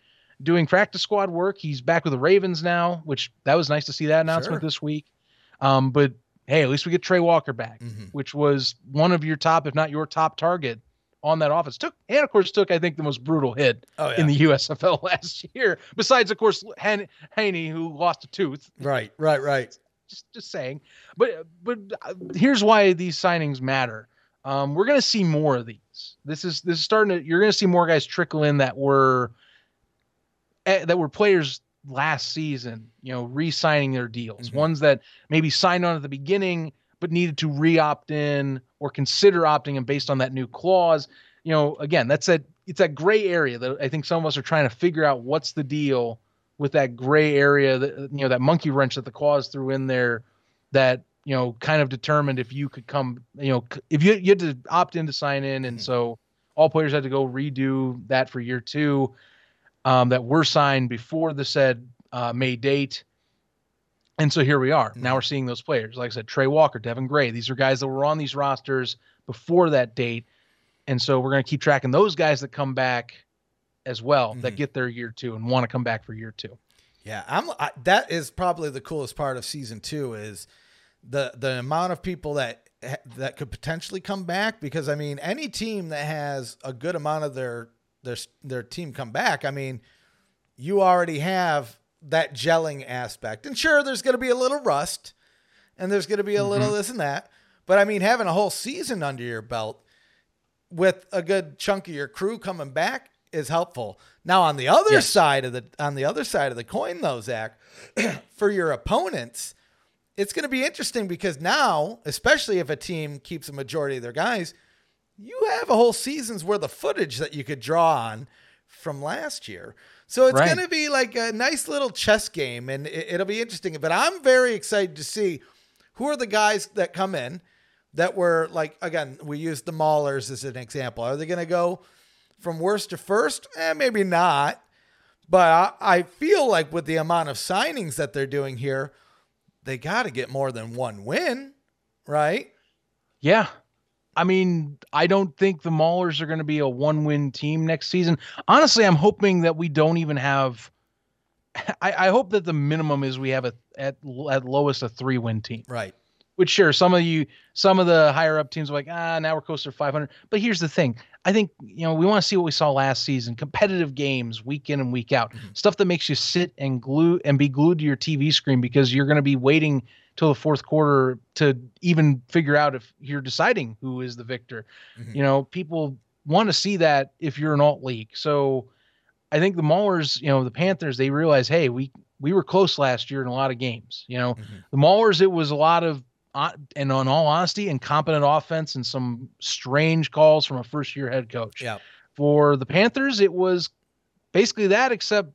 C: doing practice squad work. He's back with the Ravens now, which that was nice to see that announcement
A: Sure.
C: this week. Um, but hey, at least we get Trey Walker back,
A: Mhm.
C: which was one of your top, if not your top target on that offense. Took and of course took I think the most brutal hit
A: Oh, yeah.
C: in the USFL last year. Besides, of course, Han- Haney who lost a tooth
A: right, right, right.
C: just just saying. But but uh, here's why these signings matter. Um, we're gonna see more of these. This is this is starting to. You're gonna see more guys trickle in that were eh, that were players last season. You know, re-signing their deals. Ones that maybe signed on at the beginning but needed to re-opt in or consider opting in based on that new clause. You know, again, that's that. It's that gray area that I think some of us are trying to figure out what's the deal with that gray area that you know that monkey wrench that the clause threw in there that you know kind of determined if you could come you know if you, you had to opt in to sign in and so all players had to go redo that for year two um, that were signed before the said uh, may date and so here we are now we're seeing those players like i said trey walker devin gray these are guys that were on these rosters before that date and so we're going to keep tracking those guys that come back as well that
A: Mhm.
C: get their year two and want to come back for year two.
A: Yeah, I'm. I, that is probably the coolest part of season two is the the amount of people that that could potentially come back. Because I mean, any team that has a good amount of their their their team come back, I mean, you already have that gelling aspect. And sure, there's going to be a little rust, and there's going to be a little mm-hmm. this and that. But I mean, having a whole season under your belt with a good chunk of your crew coming back is helpful. Now on the other
C: Yes.
A: side of the on the other side of the coin though, Zach, for your opponents, it's going to be interesting because now, especially if a team keeps a majority of their guys, you have a whole season's worth of footage that you could draw on from last year. So it's
C: Right.
A: going to be like a nice little chess game and it, it'll be interesting. But I'm very excited to see who are the guys that come in that were like, again, we used the Maulers as an example. Are they going to go from worst to first? Eh, maybe not. But I, I feel like with the amount of signings that they're doing here, they got to get more than one win, right?
C: Yeah. I mean, I don't think the Maulers are going to be a one win team next season. Honestly, I'm hoping that we don't even have. I, I hope that the minimum is we have a at at lowest a three win team.
A: Right.
C: Which sure, some of you, some of the higher up teams are like, ah, now we're closer to 500. But here's the thing: I think you know we want to see what we saw last season, competitive games week in and week out, mm-hmm. stuff that makes you sit and glue and be glued to your TV screen because you're going to be waiting till the fourth quarter to even figure out if you're deciding who is the victor. Mm-hmm. You know, people want to see that if you're an alt league. So I think the Maulers, you know, the Panthers, they realize, hey, we we were close last year in a lot of games. You know, mm-hmm. the Maulers, it was a lot of, and on all honesty, incompetent offense and some strange calls from a first year head coach.
A: Yeah.
C: For the Panthers, it was basically that, except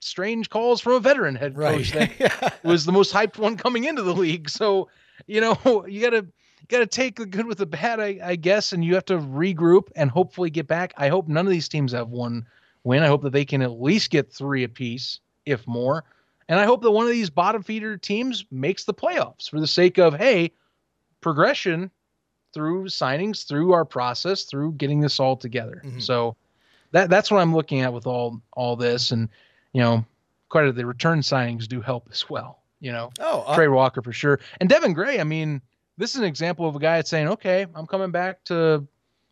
C: strange calls from a veteran head coach that
A: yeah.
C: was the most hyped one coming into the league. So, you know, you gotta you gotta take the good with the bad, I, I guess, and you have to regroup and hopefully get back. I hope none of these teams have one win. I hope that they can at least get three apiece, if more. And I hope that one of these bottom feeder teams makes the playoffs for the sake of hey, progression through signings, through our process, through getting this all together.
A: Mhm.
C: So that that's what I'm looking at with all all this. And you know, quite a, the return signings do help as well. You know,
A: Oh, uh,
C: Trey Walker for sure. And Devin Gray, I mean, this is an example of a guy that's saying, okay, I'm coming back to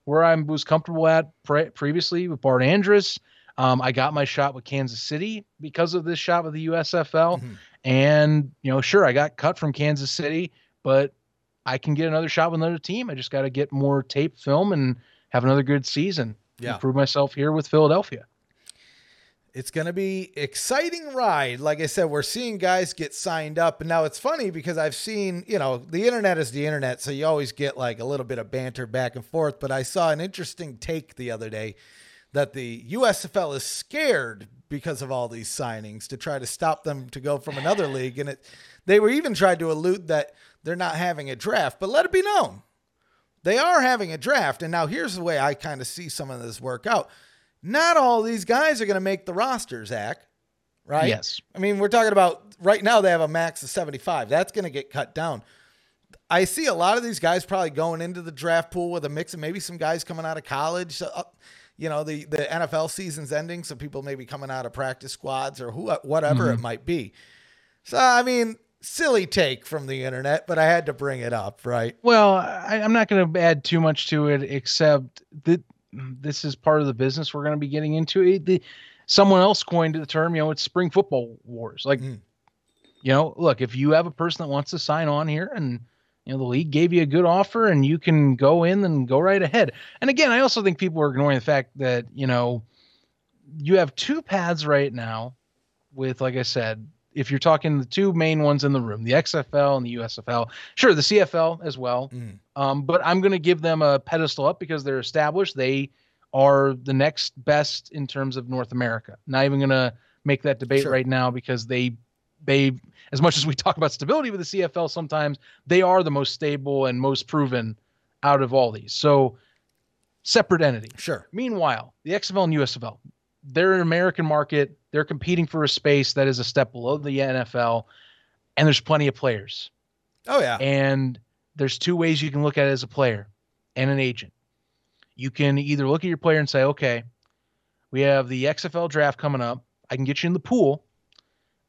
C: where I was comfortable at pre- previously with Bart Andrus. Um, I got my shot with Kansas City because of this shot with the USFL.
A: Mhm.
C: And, you know, sure, I got cut from Kansas City, but I can get another shot with another team. I just got to get more tape film and have another good season.
A: Yeah.
C: Prove myself here with Philadelphia.
A: It's going to be exciting ride. Like I said, we're seeing guys get signed up. And now it's funny because I've seen, you know, the internet is the internet. So you always get like a little bit of banter back and forth. But I saw an interesting take the other day that the USFL is scared because of all these signings to try to stop them to go from another league. And it, they were even tried to allude that they're not having a draft. But let it be known, they are having a draft. And now here's the way I kind of see some of this work out. Not all these guys are going to make the roster, Zach. Right?
C: Yes.
A: I mean, we're talking about right now they have a max of 75. That's going to get cut down. I see a lot of these guys probably going into the draft pool with a mix of maybe some guys coming out of college. So, uh, you know, the, the NFL season's ending, so people may be coming out of practice squads or who, whatever it might be. So, I mean, silly take from the internet, but I had to bring it up, right?
C: Well, I, I'm not going to add too much to it, except that this is part of the business we're going to be getting into. It, the, someone else coined the term, you know, it's spring football wars. Like,
A: Mm.
C: you know, look, if you have a person that wants to sign on here and, you know, the league gave you a good offer and you can go in and go right ahead. And again, I also think people are ignoring the fact that, you know, you have two paths right now with, like I said, if you're talking the two main ones in the room, the XFL and the USFL, sure, the CFL as well.
A: Mm.
C: Um, but I'm going to give them a pedestal up because they're established. They are the next best in terms of North America. Not even going to make that debate
A: Sure.
C: right now because they, they, as much as we talk about stability with the CFL, sometimes they are the most stable and most proven out of all these. So separate entity.
A: Sure.
C: Meanwhile, the XFL and USFL, they're an American market. They're competing for a space that is a step below the NFL, and there's plenty of players.
A: Oh, yeah.
C: And there's two ways you can look at it as a player and an agent. You can either look at your player and say, okay, We have the XFL draft coming up. I can get you in the pool,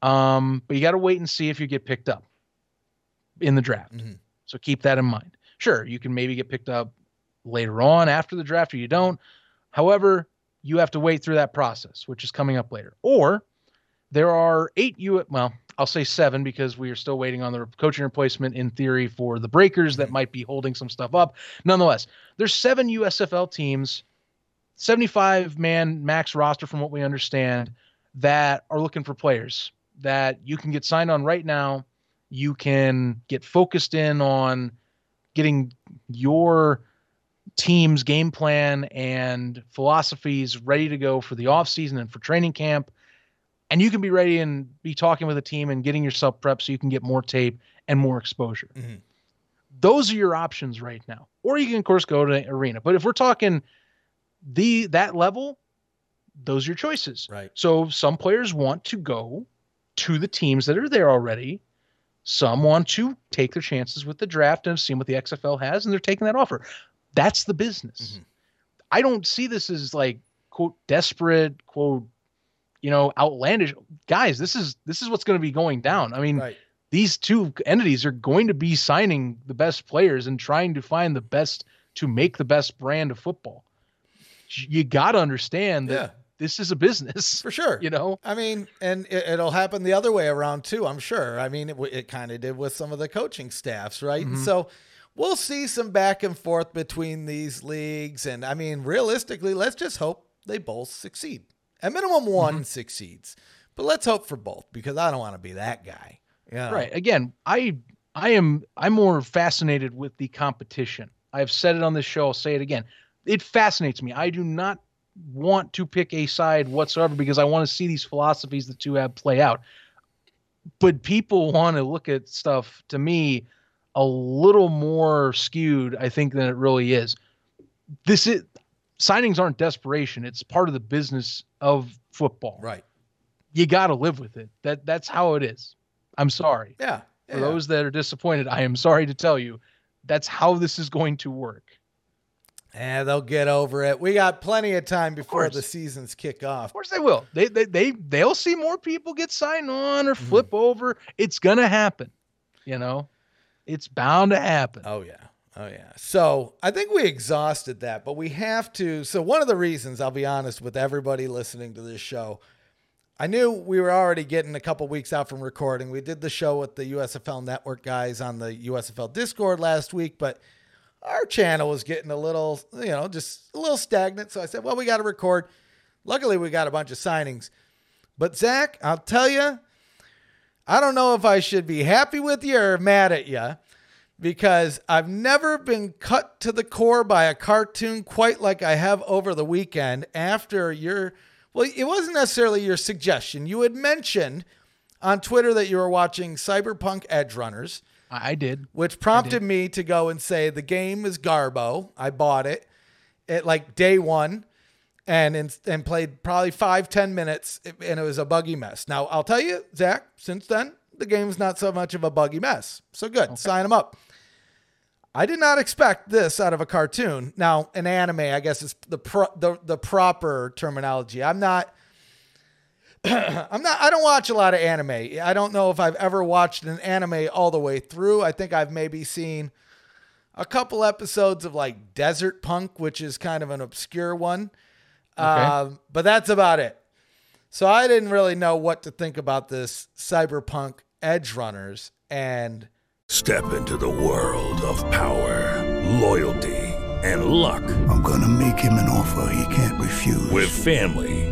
C: um, but you got to wait and see if you get picked up in the draft.
A: Mhm.
C: So keep that in mind. Sure, you can maybe get picked up later on after the draft, or you don't. However, you have to wait through that process, which is coming up later. Or there are eight U. Well, I'll say seven because we are still waiting on the coaching replacement in theory for the Breakers that might be holding some stuff up. Nonetheless, there's seven USFL teams, 75 man max roster from what we understand that are looking for players that you can get signed on right now. You can get focused in on getting your team's game plan and philosophies ready to go for the offseason and for training camp. And you can be ready and be talking with a team and getting yourself prepped so you can get more tape and more exposure.
A: Mhm.
C: Those are your options right now. Or you can of course go to arena. But if we're talking the that level, those are your choices.
A: Right.
C: So some players want to go to the teams that are there already. Some want to take their chances with the draft and have seen what the XFL has, and they're taking that offer. That's the business.
A: Mhm.
C: I don't see this as like quote desperate quote, you know, outlandish guys. This is this is what's going to be going down. I mean,
A: Right.
C: these two entities are going to be signing the best players and trying to find the best to make the best brand of football. You got to understand that
A: Yeah.
C: This is a business.
A: For sure.
C: You know,
A: I mean, and it, it'll happen the other way around too. I'm sure. I mean, it, it kind of did with some of the coaching staffs, right? And mm-hmm. so we'll see some back and forth between these leagues. And I mean, realistically, let's just hope they both succeed. At minimum, one mm-hmm. succeeds, but let's hope for both because I don't want to be that guy. Yeah.
C: right. Again, I I am I'm more fascinated with the competition. I've said it on this show, I'll say it again. It fascinates me. I do not want to pick a side whatsoever because I want to see these philosophies the two have play out. But people want to look at stuff to me a little more skewed, I think, than it really is. This is signings aren't desperation. It's part of the business of football.
A: Right.
C: You got to live with it. That that's how it is. I'm sorry.
A: Yeah.
C: For those that are disappointed, I am sorry to tell you, that's how this is going to work.
A: And they'll get over it. We got plenty of time before
C: course.
A: the seasons kick off.
C: Of course they will. They they they they'll see more people get signed on or
A: Mm-hmm.
C: flip over. It's gonna happen. You know, it's bound to happen.
A: Oh yeah. Oh yeah. So I think we exhausted that, but we have to. So one of the reasons I'll be honest with everybody listening to this show, I knew we were already getting a couple weeks out from recording. We did the show with the USFL Network guys on the USFL Discord last week, but our channel was getting a little, you know, just a little stagnant. So I said, well, we got to record. Luckily, we got a bunch of signings. But Zach, I'll tell you, I don't know if I should be happy with you or mad at you because I've never been cut to the core by a cartoon quite like I have over the weekend after your well it wasn't necessarily your suggestion you had mentioned on Twitter that you were watching Cyberpunk Edgerunners
C: I, did.
A: which prompted me to go and say the game is Garbo I bought it at like day 1 and and, and played probably five ten minutes and it was a buggy mess now I'll tell you Zach since then the game's not so much of a buggy mess so good sign them up I did not expect this out of a cartoon. Now, an anime, I guess, is the pro, the the proper terminology. I'm not. I'm not. I don't watch a lot of anime. I don't know if I've ever watched an anime all the way through. I think I've maybe seen a couple episodes of like Desert Punk, which is kind of an obscure one. Um, but that's about it. So I didn't really know what to think about this Cyberpunk Edgerunners and.
F: Step into the world of power, loyalty, and luck.
G: I'm gonna make him an offer he can't refuse.
F: With family,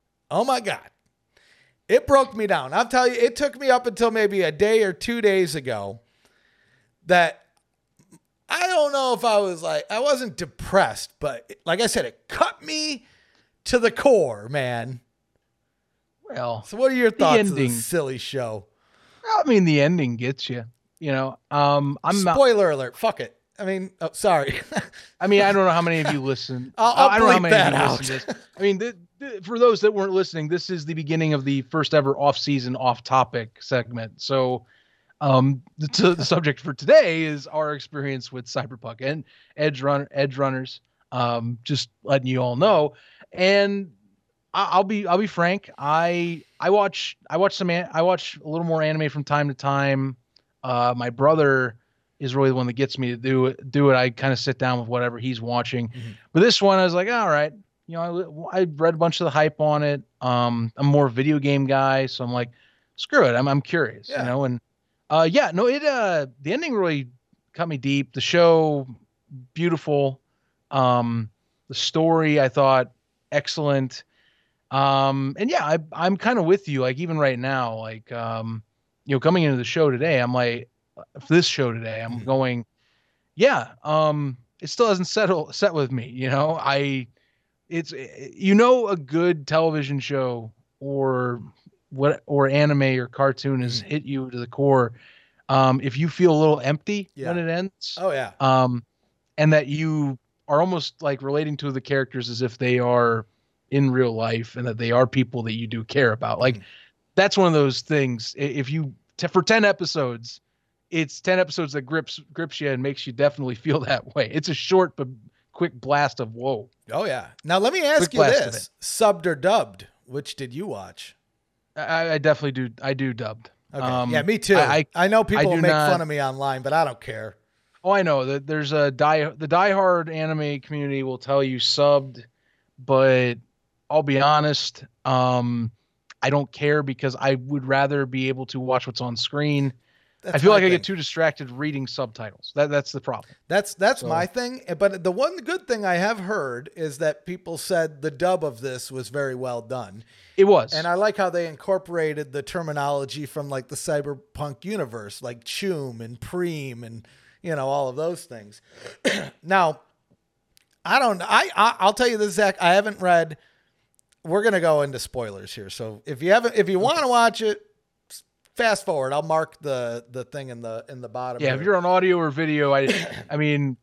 A: Oh my God. It broke me down. I'll tell you, it took me up until maybe a day or two days ago that I don't know if I was like, I wasn't depressed, but like I said, it cut me to the core, man.
C: Well,
A: So, what are your thoughts
C: ending-
A: this silly show?
C: I mean, the ending gets you. You know, um, I'm not.
A: Spoiler alert. Fuck it. I mean, oh, sorry.
C: I mean, I don't know how many of you listen.
A: I'll- I'll
C: I don't know how many
A: that
C: of you
A: out.
C: listen to this. I mean, th- for those that weren't listening, this is the beginning of the first ever off-season, off-topic segment. So, um, the, t- the subject for today is our experience with Cyberpunk and Edge Run Edgerunners. Um, just letting you all know, and I- I'll be I'll be frank. I I watch I watch some an- I watch a little more anime from time to time. Uh, my brother is really the one that gets me to do it. Do it. I kind of sit down with whatever he's watching. But this one, I was like, all right. You know, I, I read a bunch of the hype on it. Um, I'm more video game guy, so I'm like, screw it. I'm I'm curious.
A: Yeah.
C: You know, and uh, yeah, no, it uh, the ending really cut me deep. The show, beautiful. Um, the story, I thought, excellent. Um, and yeah, I, I'm kind of with you. Like even right now, like um, you know, coming into the show today, I'm like, for this show today, I'm going, yeah. Um, it still hasn't settled set with me. You know, I, it's you know, a good television show or what or anime or cartoon has hit you to the core. Um, if you feel a little empty when it ends,
A: oh, yeah.
C: um, and that you are almost like relating to the characters as if they are in real life and that they are people that you do care about. Like that's one of those things. If you t- for ten episodes, it's ten episodes that grips grips you and makes you definitely feel that way. It's a short but quick blast of whoa.
A: Oh, yeah. Now, let me ask
C: Quick
A: you this subbed or dubbed? Which did you watch?
C: I, I definitely do. I do dubbed.
A: Okay.
C: Um,
A: yeah, me too.
C: I,
A: I,
C: I
A: know people make
C: not-
A: fun of me online, but I don't care.
C: Oh, I know that there's a die the diehard anime community will tell you subbed, but I'll be honest, um, I don't care because I would rather be able to watch what's on screen. I feel like I get too distracted reading subtitles. That that's the problem.
A: That's that's
C: So-
A: my thing. eh, But the one good thing I have heard is that people said the dub of this was very well done.
C: It was.
A: And I like how they incorporated the terminology from like the cyberpunk universe, like chum and preem and you know all of those things. now, I don't. I, I I'll tell you this, Zach. I haven't read. We're gonna go into spoilers here, so if you haven't, if you want to watch it, fast forward. I'll mark the the thing in the in the bottom.
C: yeah,
A: here.
C: if you're on audio or video, I I mean,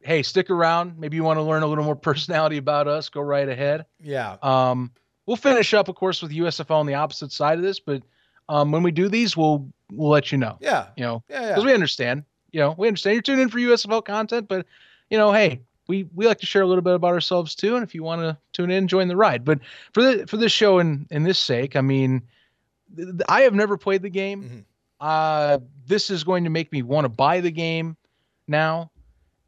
C: hey, stick around. Maybe you want to learn a little more personality about us. Go right ahead.
A: yeah.
C: Um, we'll finish up, of course, with USFL on the opposite side of this, but um, when we do these, we'll we'll let you know.
A: Yeah.
C: You know,
A: Yeah, yeah.
C: because we understand. You know, we understand you're tuning in for USFL content, but you know, hey, we we like to share a little bit about ourselves too, and if you want to tune in, join the ride. But for the for this show and in this sake, I mean, I have never played the game.
A: Mm-hmm.
C: Uh, this is going to make me want to buy the game now,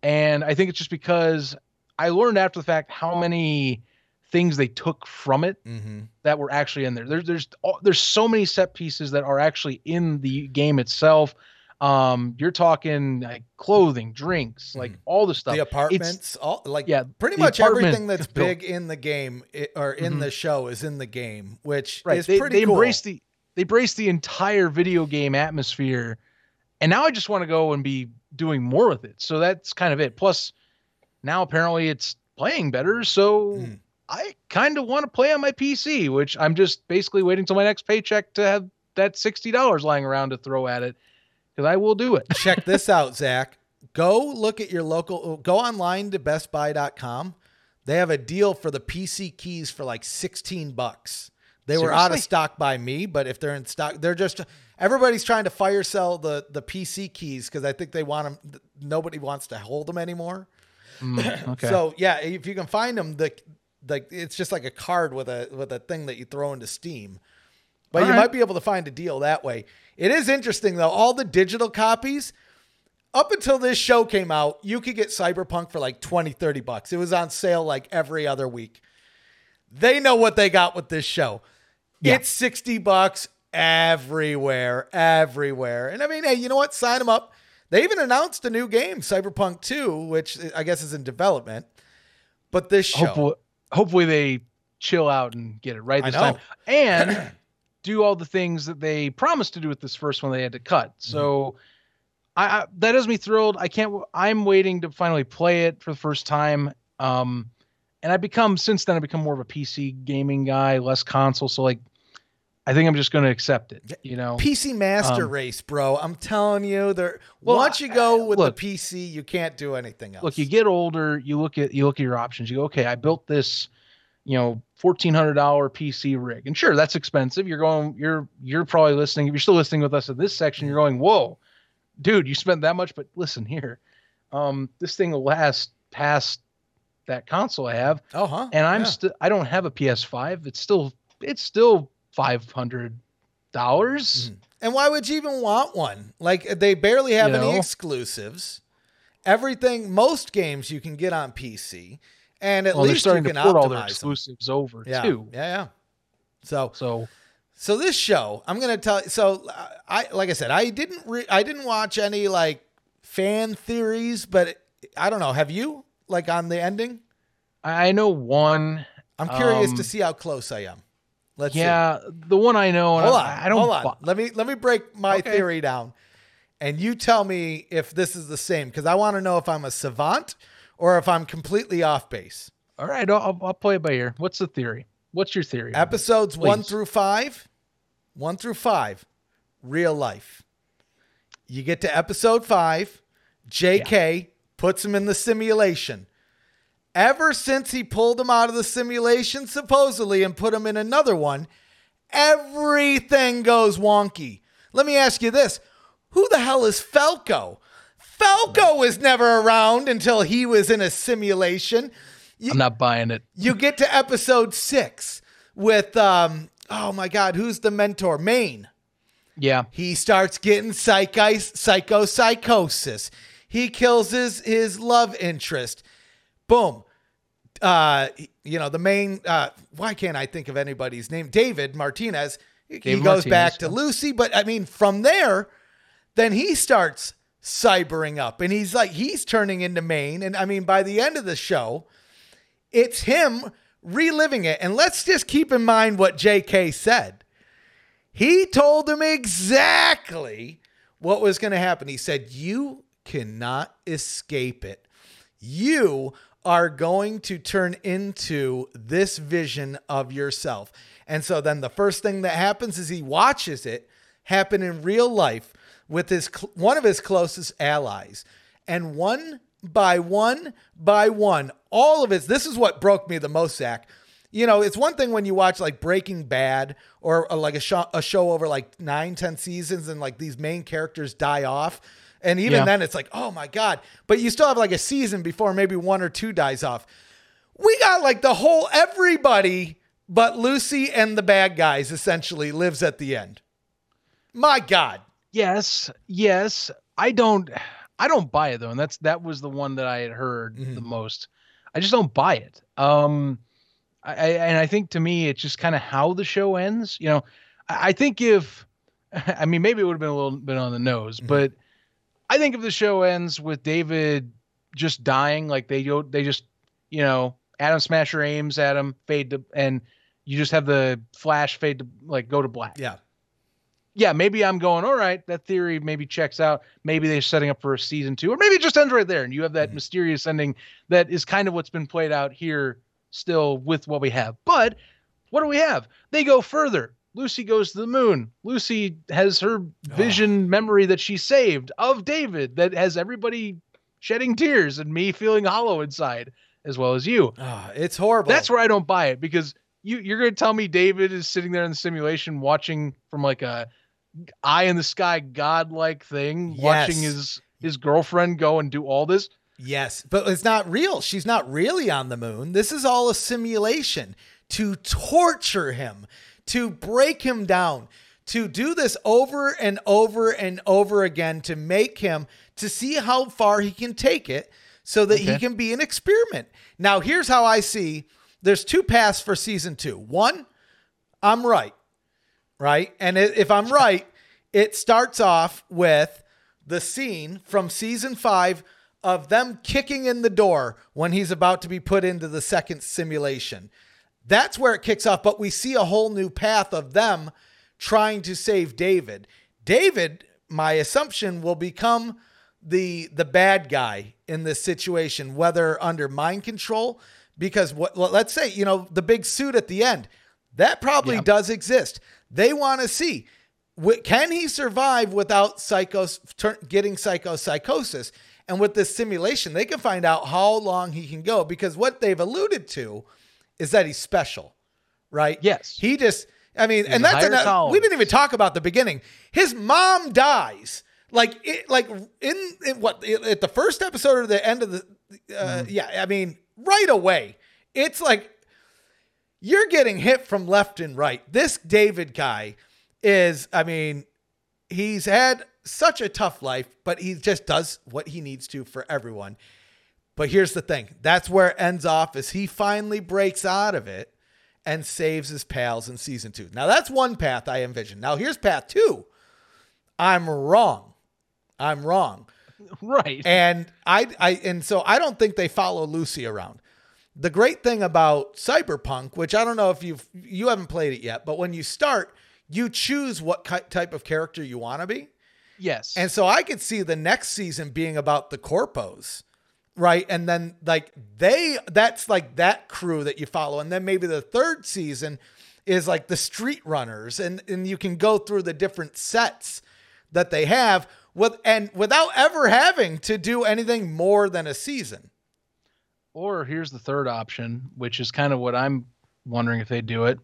C: and I think it's just because I learned after the fact how many things they took from it
A: Mm-hmm.
C: that were actually in there. There's there's there's so many set pieces that are actually in the game itself. Um, you're talking like clothing, drinks, like all the stuff.
A: Mm-hmm. The
C: It's-
A: apartments, all like
C: yeah,
A: pretty much everything that's
C: built.
A: big in the game i- or in
C: Mhm.
A: the show is in the game, which
C: right.
A: is
C: they,
A: pretty
C: they
A: cool.
C: embrace the they embrace the entire video game atmosphere, and now I just want to go and be doing more with it. So that's kind of it. Plus, now apparently it's playing better, so
A: Mm-hmm.
C: I kind of want to play on my PC, which I'm just basically waiting till my next paycheck to have that sixty dollars lying around to throw at it, because I will do it.
A: Check this out, Zach. Go look at your local. Go online to BestBuy.com. They have a deal for the PC keys for like sixteen bucks. They were out of stock by me, but if they're in stock, they're just everybody's trying to fire sell the the PC keys because I think they want them. Nobody wants to hold them anymore.
C: Mm, okay.
A: So yeah, if you can find them, the like it's just like a card with a with a thing that you throw into Steam. But
C: All
A: you
C: right.
A: might be able to find a deal that way. It is interesting though. All the digital copies up until this show came out, you could get Cyberpunk for like 20, 30 bucks. It was on sale like every other week. They know what they got with this show.
C: Yeah.
A: It's 60 bucks everywhere, everywhere. And I mean, hey, you know what? Sign them up. They even announced a new game, Cyberpunk 2, which I guess is in development. But this show,
C: hopefully, hopefully they chill out and get it right this time and do all the things that they promised to do with this first one they had to cut
A: Mm-hmm.
C: so I, I that has me thrilled i can't I'm waiting to finally play it for the first time um and i become since then i become more of a pc gaming guy less console so like i think i'm just going to accept it you know
A: PC Master
C: Um,
A: Race, bro. I'm telling you, there.
C: Well,
A: once you go with
C: look-
A: the PC, you can't do anything else.
C: look you get older you look at you look at your options you go okay i built this you know $1400 pc rig and sure that's expensive you're going you're you're probably listening if you're still listening with us in this section you're going whoa dude you spent that much but listen here um this thing will last past that console i have
A: Oh, huh?
C: and i'm
A: Yeah.
C: still i don't have a ps5 it's still it's still 500 dollars
A: And why would you even want one? Like they barely have
C: You
A: any
C: know?
A: exclusives. Everything, most games you can get on PC, and at
C: well
A: least you can
C: to port all their
A: optimize them.
C: exclusives over
A: Yeah,
C: too
A: yeah, yeah. So,
C: so
A: so this show, I'm gonna tell. So I, like I said, I didn't, re- I didn't watch any like fan theories, but I don't know. Have you like on the ending?
C: i I know one
A: I'm curious
C: um,
A: to see how close I am. Let's see.
C: yeah the one i know and
A: Hold
C: I,
A: on.
C: I don't
A: hold on.
C: bu-
A: Let me let me break my
C: Okay.
A: theory down, and you tell me if this is the same because I want to know if I'm a savant or if I'm completely off base.
C: All right, I'll, I'll- I'll play it by ear. What's the theory? What's your theory?
A: Episodes one through five, one through five, real life. You get to episode five, J.K. puts him in the simulation. Ever since he pulled him out of the simulation, supposedly, and put him in another one, everything goes wonky. Let me ask you this Who the hell is Falco? Falco was never around until he was in a simulation.
C: I'm not buying it.
A: You get to episode six with, um, oh my God, who's the mentor? Maine.
C: Yeah,
A: He starts getting psychi- psychosis. He kills his, his love interest. Boom. Uh, you know, the main, uh, why can't I think of anybody's name? David Martinez. he goes
C: Martinez,
A: back to. Lucy, but I mean, from there, then he starts cybering up and he's like, he's turning into Maine. And I mean, by the end of the show, it's him reliving it. And let's just keep in mind what JK said. He told him exactly what was going to happen. He said, You cannot escape it. You are going to turn into this vision of yourself. And so then the first thing that happens is he watches it happen in real life with his one of his closest allies. And one by one by one, all of it, this is what broke me the most, Zach you know, it's one thing when you watch like Breaking Bad or, uh, like a show, a show over like nine, ten seasons and like these main characters die off. And even
C: Yeah.
A: then it's like, oh my God. But you still have like a season before maybe one or two dies off. We got like the whole everybody but Lucy and the bad guys essentially lives at the end. My God.
C: yes, yes. I don't, I don't buy it though, and that's that was the one that I had heard
A: Mm-hmm.
C: the most. I just don't buy it. Um, I, I and I think to me it's just kind of how the show ends. You know, I, I think if, I mean, maybe it would have been a little bit on the nose,
A: Mm-hmm.
C: but I think if the show ends with David just dying, like they go, they just, you know, Adam Smasher aims at him, fade to, and you just have the flash fade to like go to black.
A: Yeah.
C: Yeah, maybe I'm going, all right, that theory maybe checks out. Maybe they're setting up for a season two, or maybe it just ends right there and you have that mm-hmm. mysterious ending that is kind of what's been played out here still with what we have. But what do we have? They go further. Lucy goes to the moon. Lucy has her vision memory that she saved of David that has everybody shedding tears and me feeling hollow inside as well as you.
A: Ah, it's horrible.
C: That's where I don't buy it because you you're gonna tell me David is sitting there in the simulation watching from like a eye in the sky godlike thing, watching his his girlfriend go and do all this.
A: Yes, but it's not real. She's not really on the moon. This is all a simulation to torture him, to break him down, to do this over and over and over again to make him to see how far he can take it so that he can be an experiment. Now, here's how I see there's two paths for season 2. One, I'm right. right? And if I'm right, it starts off with the scene from season five of them kicking in the door when he's about to be put into the second simulation. That's where it kicks off, but we see a whole new path of them trying to save David. David, my assumption, will become the the bad guy in this situation, whether under mind control, because what well, let's say, you know, the big suit at the end, that probably
C: Yeah.
A: does exist. They want to see can he survive without psychos getting psychosis? And with this simulation, they can find out how long he can go because what they've alluded to is that he's special, right?
C: Yes.
A: He just, I mean, and that's another, we didn't even talk about the beginning. His mom dies. Like it, like in, in what at the first episode or the end of the uh,
C: Mm-hmm.
A: yeah, I mean, right away. It's like you're getting hit from left and right. This David guy is, I mean, he's had such a tough life, but he just does what he needs to for everyone. But here's the thing that's where it ends off is he finally breaks out of it and saves his pals in season two. Now that's one path I envision. Now here's path two. I'm wrong. I'm wrong.
C: Right.
A: And I, I and so I don't think they follow Lucy around. The great thing about Cyberpunk, which I don't know if you've you haven't played it yet, but when you start, you choose what type of character you want to be.
C: Yes.
A: And so I could see the next season being about the corpos, right? And then like they that's like that crew that you follow. And then maybe the third season is like the street runners and and you can go through the different sets that they have with and without ever having to do anything more than a season.
C: Or here's the third option, which is kind of what I'm wondering if they do it.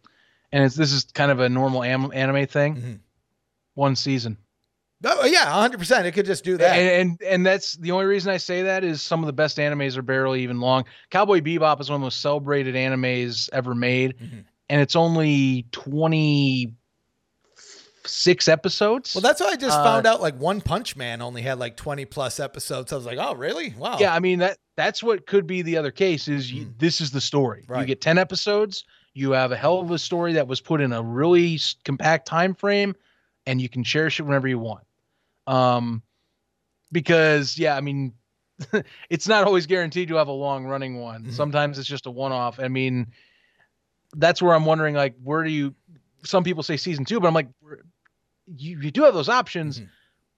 C: And it's this is kind of a normal am- anime thing.
A: Mm-hmm.
C: One season.
A: Oh yeah, 100%. It could just do that.
C: And, and and that's the only reason I say that is some of the best animes are barely even long. Cowboy Bebop is one of the most celebrated animes ever made,
A: Mm-hmm.
C: and it's only twenty six episodes.
A: well, that's why I just
C: Uh,
A: found out like One Punch Man only had like 20 plus episodes. I was like, "Oh, really? Wow."
C: Yeah, I mean that that's what could be the other case is you, this is the story. You get 10 episodes, you have a hell of a story that was put in a really compact time frame and you can cherish it whenever you want. Um because yeah, I mean it's not always guaranteed to have a long running one. Sometimes it's just a one off. I mean that's where I'm wondering like where do you some people say season 2, but I'm like you you do have those options.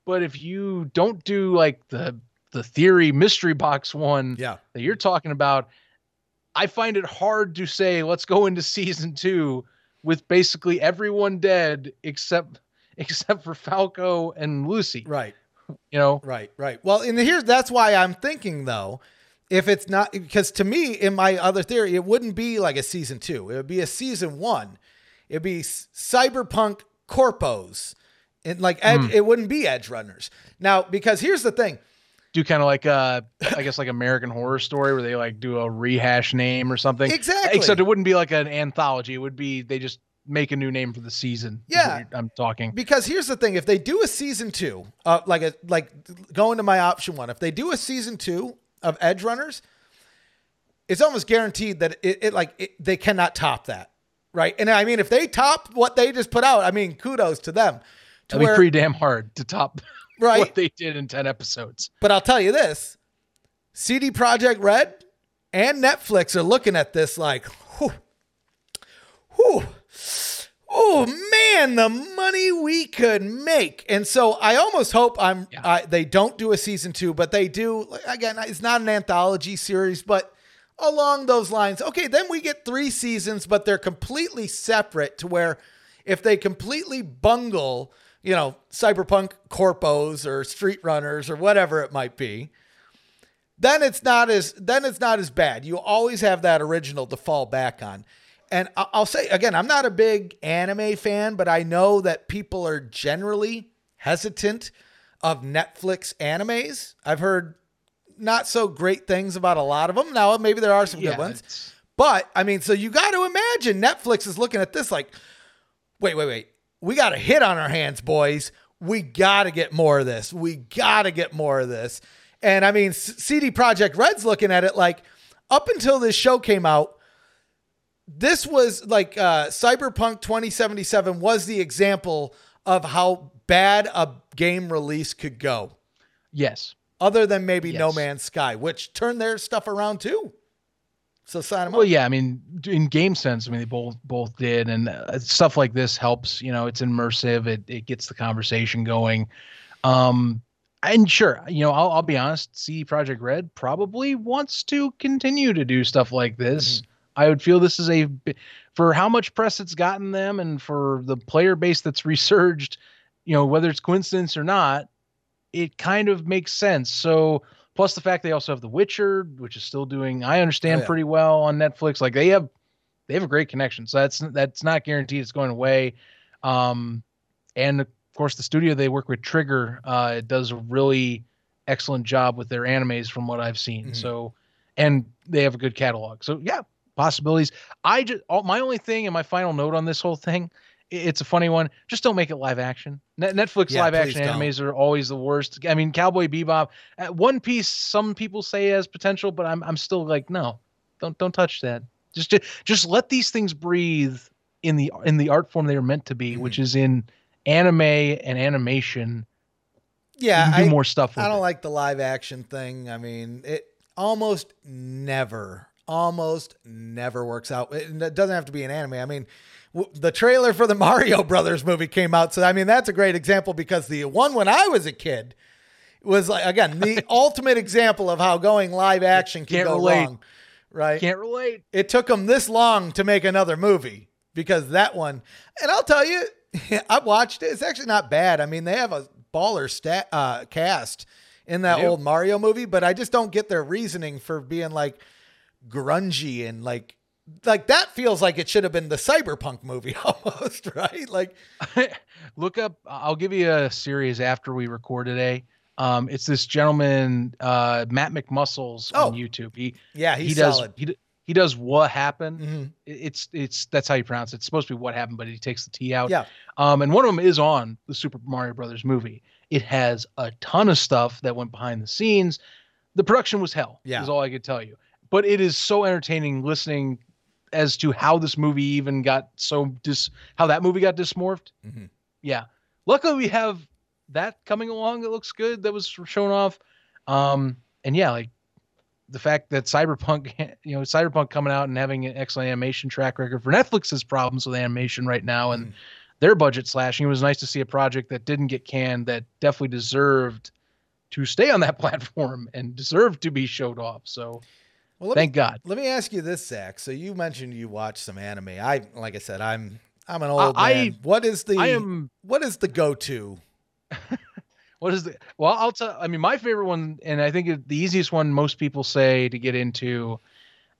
C: But if you don't do like the the theory mystery box one
A: Yeah.
C: that you're talking about, I find it hard to say let's go into season two with basically everyone dead except except for Falco and Lucy.
A: Right.
C: You know,
A: Right, right. Well, and here's that's why I'm thinking though, if it's not because to me, in my other theory, it wouldn't be like a season two. It would be a season one. It'd be cyberpunk corpos. And like edge,
C: Hmm.
A: it wouldn't be Edgerunners. Now, because here's the thing.
C: do kind of like uh I guess like American Horror Story where they like do a rehash name or something.
A: Exactly.
C: Except it wouldn't be like an anthology. It would be they just make a new name for the season.
A: Yeah.
C: I'm talking.
A: Because here's the thing: if they do a season two, uh, like a like going to my option one, if they do a season two of Edgerunners, it's almost guaranteed that it, it like it, they cannot top that, right? And I mean, if they top what they just put out, I mean, kudos to them. To
C: That'd be pretty damn hard to top
A: Right.
C: what they did in 10 episodes.
A: But I'll tell you this: CD Projekt Red and Netflix are looking at this like, whew, whew, oh man, the money we could make. And so I almost hope I'm I, they don't do a season two, but they do. Again, it's not an anthology series, but along those lines. Okay, then we get three seasons, but they're completely separate to where if they completely bungle, you know, cyberpunk corpos or street runners or whatever it might be, then it's not as then it's not as bad. You always have that original to fall back on. And I'll say again, I'm not a big anime fan, but I know that people are generally hesitant of Netflix animes. I've heard not so great things about a lot of them. Now, maybe there are some
C: Yeah,
A: good ones. But I mean, so you got to imagine Netflix is looking at this like, wait, wait, wait. We got a hit on our hands, boys. We got to get more of this. We got to get more of this. And I mean, CD Projekt Red's looking at it like, up until this show came out, this was like uh, Cyberpunk 2077 was the example of how bad a game release could go.
C: Yes.
A: Other than maybe No Man's Sky, which turned their stuff around too. So sign them
C: Well,
A: up.
C: Well, yeah, I mean, in game sense, I mean, they both both did, and uh, stuff like this helps. You know, it's immersive. It it gets the conversation going. Um, and sure, you know, I'll I'll be honest. CD Projekt Red probably wants to continue to do stuff like this. I would feel this is a for how much press it's gotten them, and for the player base that's resurged. You know, whether it's coincidence or not, it kind of makes sense. So plus the fact they also have The Witcher, which is still doing I understand
A: yeah.
C: pretty well on Netflix. Like they have they have a great connection. So that's that's not guaranteed it's going away. Um and of course the studio they work with Trigger uh does a really excellent job with their animes from what I've seen. So and they have a good catalog. So yeah, possibilities. I just all, my only thing and my final note on this whole thing it's a funny one. Just don't make it live action. Net- Netflix
A: Yeah,
C: live action
A: don't.
C: animes are always the worst. I mean, Cowboy Bebop, uh, One Piece. Some people say has potential, but I'm I'm still like, no, don't don't touch that. Just just let these things breathe in the in the art form they are meant to be, which
A: Mm-hmm.
C: is in anime and animation.
A: Yeah,
C: do
A: I,
C: more stuff. With
A: I don't
C: it.
A: like the live action thing. I mean, it almost never, almost never works out. It, doesn't have to be an anime. I mean, w- the trailer for the Mario Brothers movie came out, so I mean that's a great example because the one when I was a kid was like again the ultimate example of how going live action can
C: Can't
A: go
C: relate.
A: wrong. Right?
C: Can't relate.
A: it took them this long to make another movie because that one and i'll tell you i watched it it's actually not bad i mean they have a baller stat, uh, cast in that old mario movie but i just don't get their reasoning for being like grungy and like like that feels like it should have been the cyberpunk movie almost right like
C: Look up. I'll give you a series after we record today. Um, it's this gentleman, uh, Matt McMuscles on
A: Oh.
C: YouTube. He
A: Yeah,
C: he does
A: solid.
C: he he does what happened.
A: Mhm.
C: It's it's that's how you pronounce it. It's supposed to be what happened, but he takes the T out.
A: Yeah.
C: Um, and one of them is on the Super Mario Brothers movie. It has a ton of stuff that went behind the scenes. The production was hell.
A: Yeah.
C: is all I could tell you. But it is so entertaining listening as to how this movie even got so dis how that movie got dismorphed.
A: Mhm.
C: Yeah. Luckily we have that coming along that looks good that was shown off. Um and yeah, like the fact that Cyberpunk, you know, Cyberpunk coming out and having an excellent animation track record for Netflix's problems with animation right now and their budget slashing. It was nice to see a project that didn't get canned that definitely deserved to stay on that platform and deserved to be showed off. So
A: well, let
C: thank
A: me,
C: God.
A: let me ask you this zach so you mentioned you watch some anime i like i said i'm i'm an old
C: I-
A: man what is the
C: I am
A: what is the go-to
C: What is the well? I'll tell. I mean, my favorite one, and I think the easiest one most people say to get into,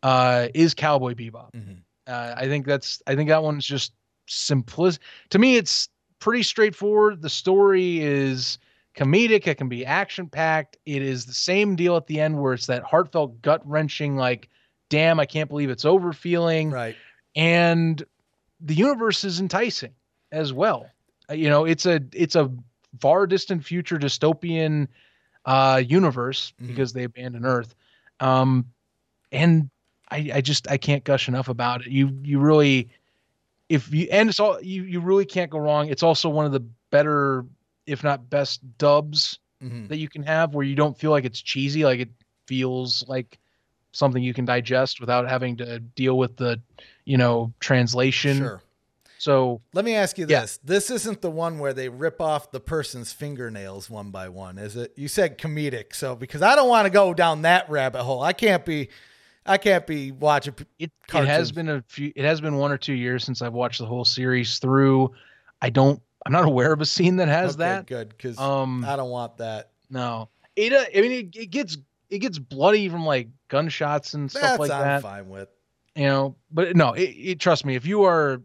C: uh, is Cowboy Bebop.
A: Mhm.
C: Uh, I think that's. I think that one's just simplistic. To me, it's pretty straightforward. The story is comedic. It can be action packed. It is the same deal at the end where it's that heartfelt, gut wrenching, like, damn, I can't believe it's over feeling
A: right
C: and the universe is enticing as well Uh, you know it's a it's a far distant future dystopian uh universe
A: Mhm.
C: because they abandon earth um and i i just i can't gush enough about it you you really if you and it's all you you really can't go wrong it's also one of the better if not best dubs
A: Mhm.
C: that you can have where you don't feel like it's cheesy like it feels like something you can digest without having to deal with the you know translation
A: sure
C: so
A: Let me ask you
C: Yeah.
A: this. This isn't the one where they rip off the person's fingernails one by one, is it? You said comedic. So because I don't want to go down that rabbit hole. I can't be I can't be watching
C: it, it has been a few it has been one or two years since i've watched the whole series through i don't i'm not aware of a scene that has
A: Okay,
C: that
A: good cuz
C: um
A: I don't want that.
C: no it uh, i mean it, it gets it gets bloody from like gunshots and stuff
A: That's
C: like
A: I'm
C: that
A: fine with.
C: you know but no it, it trust me if you are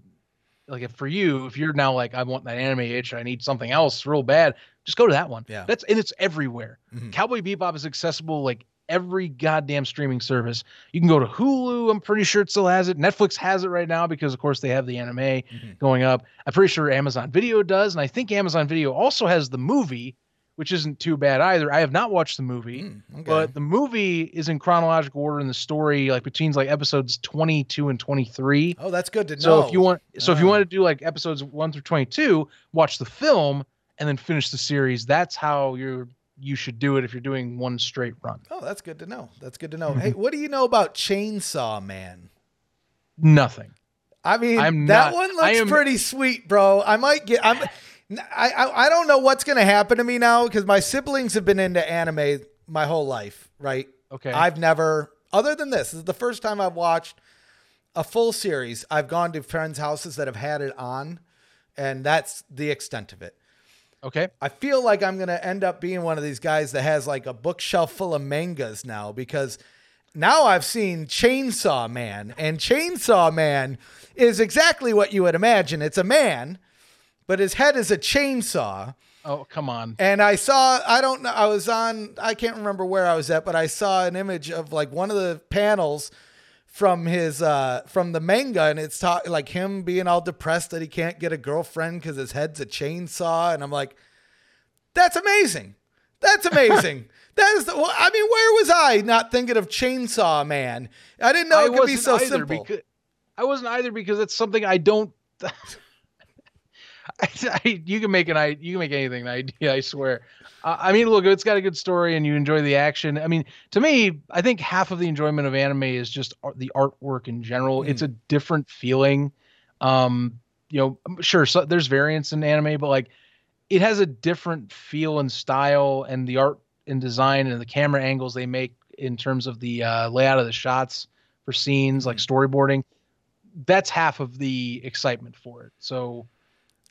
C: like if for you if you're now like i want that anime itch i need something else real bad just go to that one
A: Yeah.
C: that's and it's everywhere
A: Mhm.
C: cowboy bebop is accessible like every goddamn streaming service you can go to hulu i'm pretty sure it still has it netflix has it right now because of course they have the anime
A: Mm-hmm.
C: going up i'm pretty sure amazon video does and i think amazon video also has the movie which isn't too bad either. I have not watched the movie,
A: Hmm, okay.
C: but the movie is in chronological order in the story, like between like episodes 22 and 23.
A: Oh, that's good to know.
C: So if you want, so if you
A: Ah.
C: want to do like episodes one through 22, watch the film and then finish the series. That's how you're you should do it if you're doing one straight run.
A: Oh, that's good to know. That's good to know. Mm-hmm. hey, what do you know about Chainsaw Man?
C: Nothing.
A: I mean,
C: I'm
A: that
C: not-
A: one looks
C: am-
A: pretty sweet, bro. I might get. I'm. I I, I don't know what's gonna happen to me now because my siblings have been into anime my whole life, right?
C: Okay.
A: I've never, other than this, this is the first time I've watched a full series. I've gone to friends' houses that have had it on, and that's the extent of it.
C: Okay.
A: I feel like I'm going to end up being one of these guys that has like a bookshelf full of mangas now because now I've seen Chainsaw Man, and Chainsaw Man is exactly what you would imagine. It's a man, but his head is a chainsaw.
C: Oh, come on.
A: And I saw, I don't know, I was on, I can't remember where I was at, but I saw an image of like one of the panels from his, uh, from the manga. And it's ta- like him being all depressed that he can't get a girlfriend because his head's a chainsaw. And I'm like, that's amazing. That's amazing. that is the, well, I mean, where was I not thinking of Chainsaw Man? I didn't know
C: I
A: it could be so simple.
C: Because, I wasn't either because it's something I don't. You can make an I you can make anything an idea. I swear. Uh, I mean, look, it's got a good story and you enjoy the action. I mean, to me, I think half of the enjoyment of anime is just art, the artwork in general. It's a different feeling. Um, you know, sure so, there's variance in anime, but like it has a different feel and style, and the art and design and the camera angles they make in terms of the uh, layout of the shots for scenes, like storyboarding. That's half of the excitement for it. So,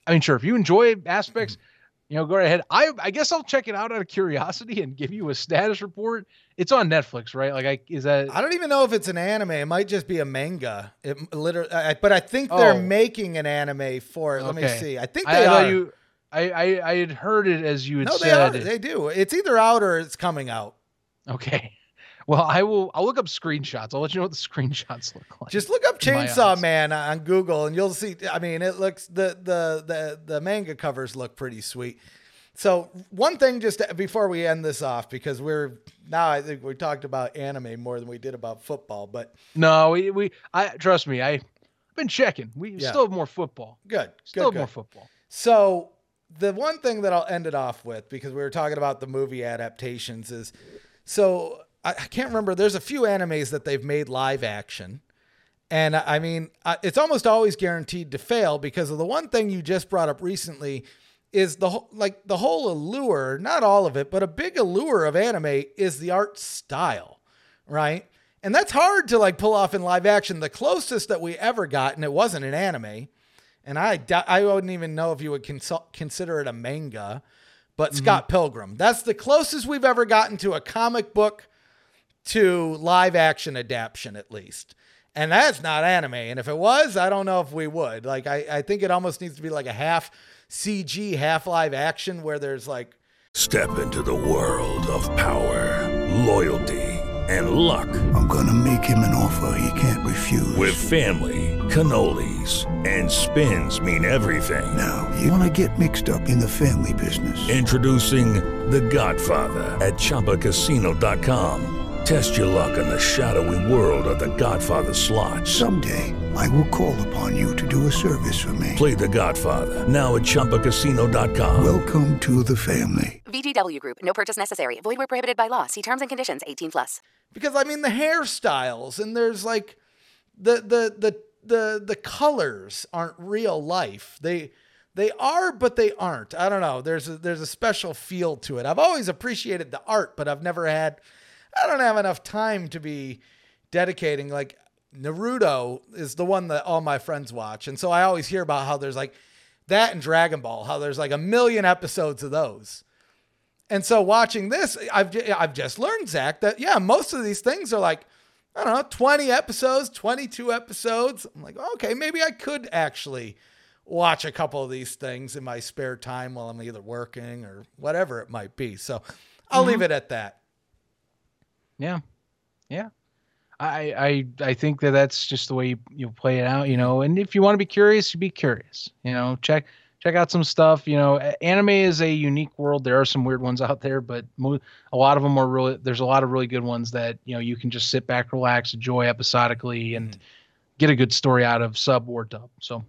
C: I mean, sure, if you enjoy aspects, mm-hmm. you know, go ahead. I I guess I'll check it out out of curiosity and give you a status report. It's on Netflix, right? Like, I is that
A: I don't even know if it's an anime. It might just be a manga. It literally, I, but I think they're
C: Oh.
A: making an anime for it. Let me see. I think they
C: I
A: are.
C: you. I, I I had heard it as you had
A: no, they are. They do. It's either out or it's coming out.
C: Okay. Well, I will. I'll look up screenshots. I'll let you know what the screenshots look like.
A: Just look up Chainsaw. Man on Google, and you'll see. I mean, it looks the the the the manga covers look pretty sweet. So one thing, just to- before we end this off, because we're now I think we talked about anime more than we did about football, but
C: No, we, we I trust me. I've been checking. We
A: Yeah.
C: still have more football.
A: good,
C: Still
A: good,
C: have more football.
A: So the one thing that I'll end it off with, because we were talking about the movie adaptations, is so I, I can't remember. There's a few animes that they've made live action, and I I mean uh, it's almost always guaranteed to fail because of the one thing you just brought up recently is the whole like the whole allure, not all of it, but a big allure of anime is the art style, right? And that's hard to like pull off in live action. The closest that we ever got, and it wasn't an anime, and I I wouldn't even know if you would consult, consider it a manga, but mm-hmm. Scott Pilgrim. That's the closest we've ever gotten to a comic book to live action adaptation, at least. And that's not anime. And if it was, I don't know if we would. Like, I, I think it almost needs to be like a half CG, half live action where there's like,
F: Step into the world of power, loyalty, and luck.
G: I'm gonna make him an offer he can't refuse.
F: With family, cannolis, and spins mean everything.
G: Now, you wanna get mixed up in the family business.
F: Introducing The Godfather at ChumbaCasino.com. Test your luck in the shadowy world of The Godfather slot.
G: Someday, I will call upon you to do a service for me.
F: Play The Godfather now at ChumbaCasino.com.
G: Welcome to the family.
H: VGW Group. No purchase necessary. Void where prohibited by law. See terms and conditions. 18 plus.
A: because I mean the hairstyles and there's like the the the the the colors aren't real life. They they are, but they aren't. I don't know. There's a, there's a special feel to it. I've always appreciated the art, but I've never had. I don't have enough time to be dedicating. Like Naruto is the one that all my friends watch, and so I always hear about how there's like that and Dragon Ball, how there's like a million episodes of those. And so watching this, I've I've just learned Zach that yeah, most of these things are like I don't know, 20 episodes, 22 episodes. I'm like, okay, maybe I could actually watch a couple of these things in my spare time while I'm either working or whatever it might be. So I'll leave mm-hmm. it at that.
C: Yeah, yeah. I I I think that that's just the way you, you play it out, you know. And if you want to be curious, you be curious. You know, check check out some stuff. You know, anime is a unique world. There are some weird ones out there, but mo- a lot of them are really. There's a lot of really good ones that you know you can just sit back, relax, enjoy episodically, and mm-hmm. get a good story out of sub or dub. So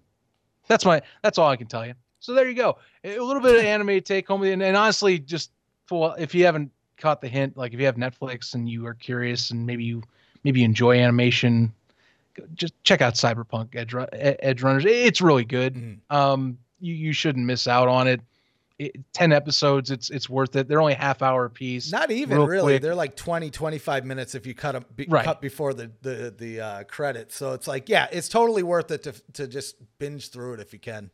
C: that's my that's all I can tell you. So there you go, a little bit of anime take home, and, and honestly, just for if you haven't caught the hint, like if you have Netflix and you are curious and maybe you maybe you enjoy animation, just check out Cyberpunk Edge, Edgerunners. It's really good. Um, you you shouldn't miss out on it. it. Ten episodes, it's it's worth it. They're only half hour piece.
A: Not even
C: real
A: really.
C: quick.
A: They're like 20, 25 minutes if you cut them be,
C: Right.
A: cut before the the the uh, credits. So it's like, yeah, it's totally worth it to to just binge through it if you can.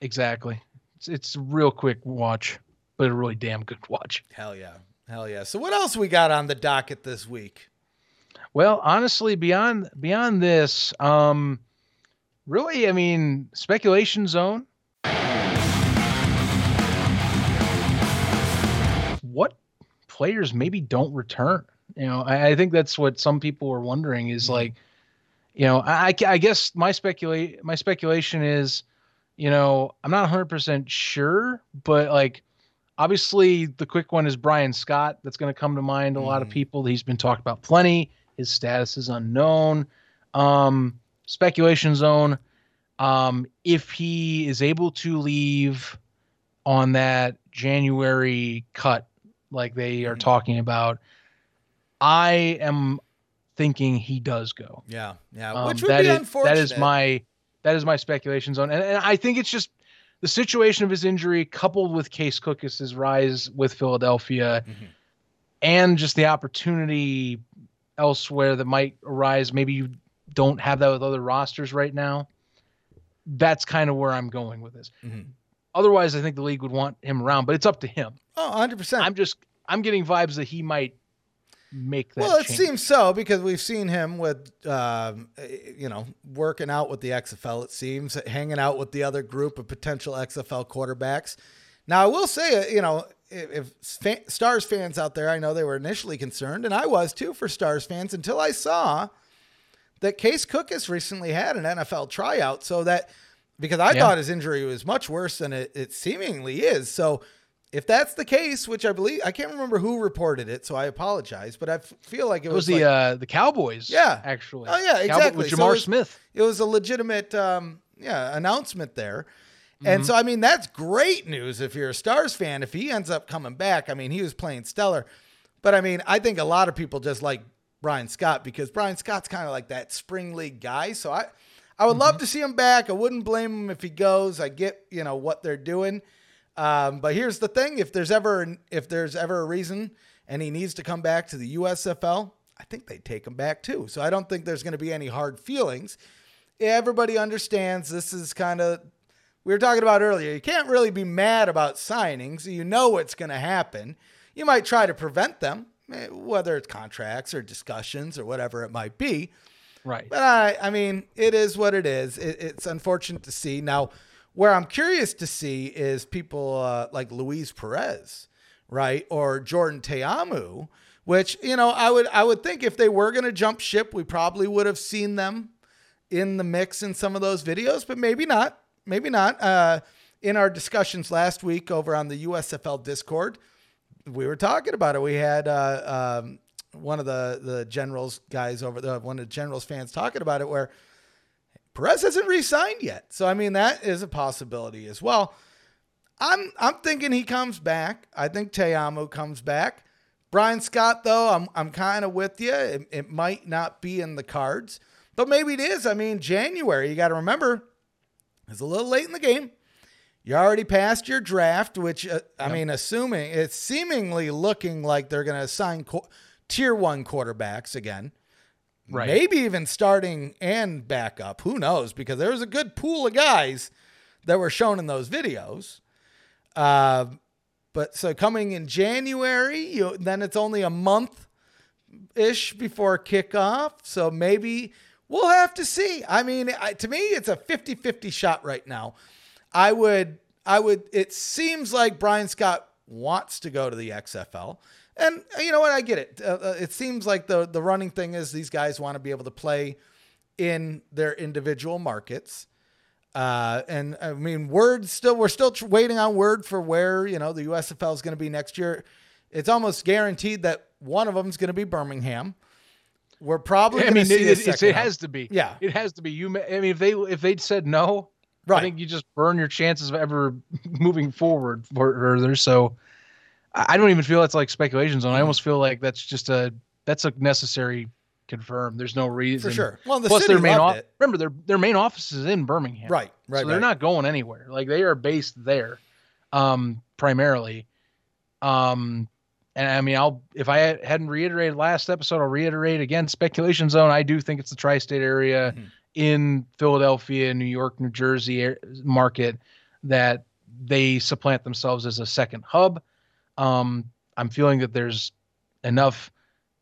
C: Exactly. It's it's a real quick watch, but a really damn good watch.
A: Hell yeah, hell yeah. So what else we got on the docket this week?
C: Well, honestly, beyond beyond this, um, really, I mean, speculation zone. What players maybe don't return? You know, I, I think that's what some people were wondering. Is like, you know, I, I I guess my speculate my speculation is, you know, I'm not 100 percent sure, but like, obviously the quick one is Bryan Scott. That's going to come to mind. A lot of people. He's been talked about plenty. His status is unknown. Um, speculation zone. Um, if he is able to leave on that January cut, like they are talking about, I am thinking he does go.
A: Yeah, yeah.
C: Um,
A: Which would
C: that
A: be
C: is-
A: unfortunate.
C: That is my that is my speculation zone, and, and I think it's just the situation of his injury coupled with Case Cookus's rise with Philadelphia,
A: Mm-hmm.
C: and just the opportunity elsewhere that might arise. Maybe you don't have that with other rosters right now. That's kind of where I'm going with this.
A: Mm-hmm.
C: Otherwise, I think the league would want him around, but it's up to him.
A: Oh, 100%.
C: I'm just I'm getting vibes that he might make that.
A: Well, it
C: change.
A: seems so because we've seen him with, um, you know, working out with the XFL. It seems hanging out with the other group of potential XFL quarterbacks. Now, I will say, uh, you know, if, if Stars fans out there, I know they were initially concerned, and I was too for Stars fans until I saw that Case Cook has recently had an NFL tryout. So that because I
C: Yeah.
A: thought his injury was much worse than it, it seemingly is. So if that's the case, which I believe I can't remember who reported it, so I apologize, but I f- feel like it,
C: It was,
A: was,
C: the
A: like-
C: uh the Cowboys.
A: Yeah.
C: actually.
A: Oh yeah, exactly.
C: With
A: So it was-
C: Smith.
A: It was a legitimate um, yeah, announcement there. And
C: Mhm.
A: so I mean that's great news if you're a Stars fan. If he ends up coming back, I mean he was playing stellar. But I mean, I think a lot of people just like Bryan Scott because Bryan Scott's kind of like that spring league guy. So I I would love to see him back. I wouldn't blame him if he goes. I get, you know, what they're doing. Um, but here's the thing, if there's ever if there's ever a reason and he needs to come back to the USFL, I think they'd take him back too. So I don't think there's going to be any hard feelings. Everybody understands this is kind of we were talking about earlier. You can't really be mad about signings. You know what's going to happen. You might try to prevent them, eh, whether it's contracts or discussions or whatever it might be.
C: Right.
A: But I, I mean, it is what it is. It, it's unfortunate to see. Now, where I'm curious to see is people uh, like Luis Perez, right, or Jordan Ta'amu, which you know I would I would think if they were going to jump ship, we probably would have seen them in the mix in some of those videos, but maybe not. Maybe not. Uh, in our discussions last week over on the USFL Discord, we were talking about it. We had uh, um, one of the the generals guys over there, one of the generals fans talking about it, where Perez hasn't re-signed yet. So I mean that is a possibility as well. I'm I'm thinking he comes back. I think Ta'amu comes back. Bryan Scott though, I'm I'm kind of with you. It, it might not be in the cards, but maybe it is. I mean January. You got to remember, it's a little late in the game. You already passed your draft, which uh, I mean, assuming it's seemingly looking like they're going to assign qu- tier one quarterbacks again.
C: Right.
A: Maybe even starting and backup. Who knows? Because there was a good pool of guys that were shown in those videos. Uh, but so coming in January, you, then it's only a month ish before kickoff. So maybe we'll have to see. I mean, I, to me, it's a 50 50 shot right now. I would, I would, it seems like Bryan Scott wants to go to the XFL. And you know what? I get it. Uh, uh, it seems like the, the running thing is these guys want to be able to play in their individual markets. Uh, and I mean, word still, we're still tr- waiting on word for where, you know, the USFL is going to be next year. It's almost guaranteed that one of them is going to be Birmingham. We're probably
C: I mean,
A: see
C: it, it, it has to be.
A: Yeah.
C: it has to be. You, ma- I mean, if they if they'd said no,
A: Right.
C: I think you just burn your chances of ever moving forward further. So, I don't even feel that's like speculation zone. I almost feel like that's just a that's a necessary confirm. There's no reason for
A: sure. Well, the
C: plus
A: city
C: their main
A: loved
C: off-
A: it.
C: remember their their main office is in Birmingham.
A: Right, right,
C: So they're not going anywhere. Like they are based there, um, primarily. Um, and I mean, I'll if I hadn't reiterated last episode, I'll reiterate again. Speculation zone. I do think it's the tri-state area
A: Mm-hmm.
C: in Philadelphia, New York, New Jersey market that they supplant themselves as a second hub. Um, I'm feeling that there's enough.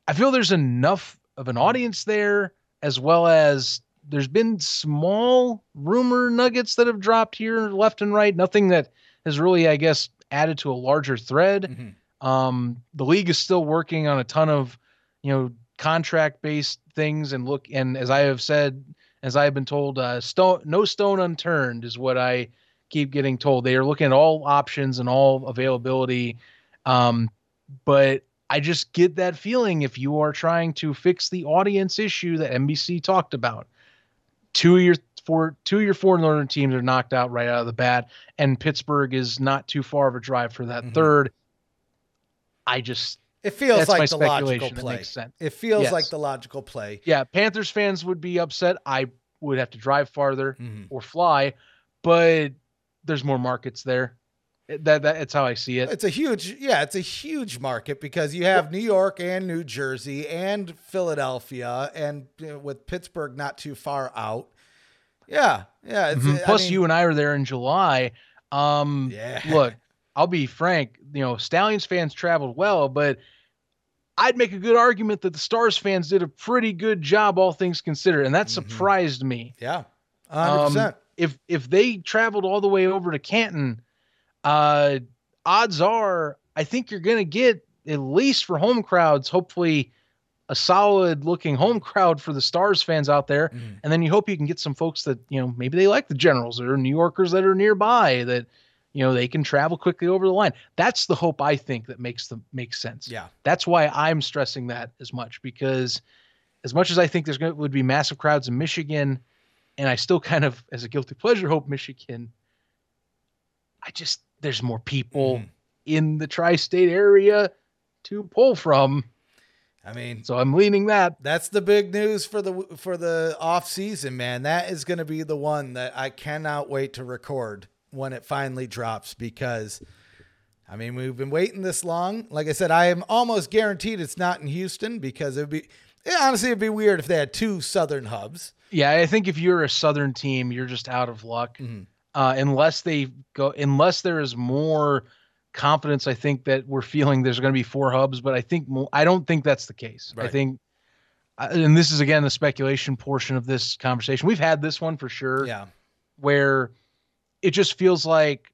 C: I feel there's enough of an audience there, as well as there's been small rumor nuggets that have dropped here left and right. Nothing that has really, I guess, added to a larger thread.
A: Mm-hmm.
C: Um, the league is still working on a ton of, you know, contract based things and look. And as I have said, as I have been told, uh, stone no stone unturned is what I keep getting told. They are looking at all options and all availability. Um, but I just get that feeling if you are trying to fix the audience issue that NBC talked about, two of your four two of your four northern teams are knocked out right out of the bat, and Pittsburgh is not too far of a drive for that third. I just
A: It feels like the logical play. It feels
C: Yes.
A: like the logical play.
C: Yeah, Panthers fans would be upset. I would have to drive farther
A: Mm-hmm.
C: or fly, but there's more markets there. That that it's how I see it.
A: It's a huge, yeah, it's a huge market because you have New York and New Jersey and Philadelphia, and you know, with Pittsburgh not too far out. Yeah, yeah.
C: Mhm.
A: I
C: Plus,
A: mean,
C: you and I are there in July. Um,
A: Yeah.
C: Look, I'll be frank. You know, Stallions fans traveled well, but I'd make a good argument that the Stars fans did a pretty good job, all things considered, and that surprised me.
A: Yeah, hundred
C: Um,
A: percent.
C: if if they traveled all the way over to Canton, uh, odds are I think you're going to get at least for home crowds, hopefully a solid looking home crowd for the Stars fans out there, and then you hope you can get some folks that you know maybe they like the Generals or New Yorkers that are nearby that you know they can travel quickly over the line. That's the hope I think that makes the makes sense.
A: Yeah.
C: That's why I'm stressing that as much because as much as I think there's going to would be massive crowds in Michigan, and I still kind of as a guilty pleasure hope Michigan. I just there's more people in the tri-state area to pull from.
A: I mean,
C: so I'm leaning that.
A: That's the big news for the for the off season, man. That is going to be the one that I cannot wait to record when it finally drops because I mean, we've been waiting this long. Like I said, I am almost guaranteed it's not in Houston because it would be yeah, honestly it'd be weird if they had two southern hubs.
C: Yeah, I think if you're a Southern team, you're just out of luck.
A: Mm-hmm.
C: Uh, unless they go, unless there is more confidence, I think that we're feeling there's going to be four hubs. But I think I don't think that's the case. I think, uh, and this is again the speculation portion of this conversation. We've had this one for sure.
A: Yeah.
C: where it just feels like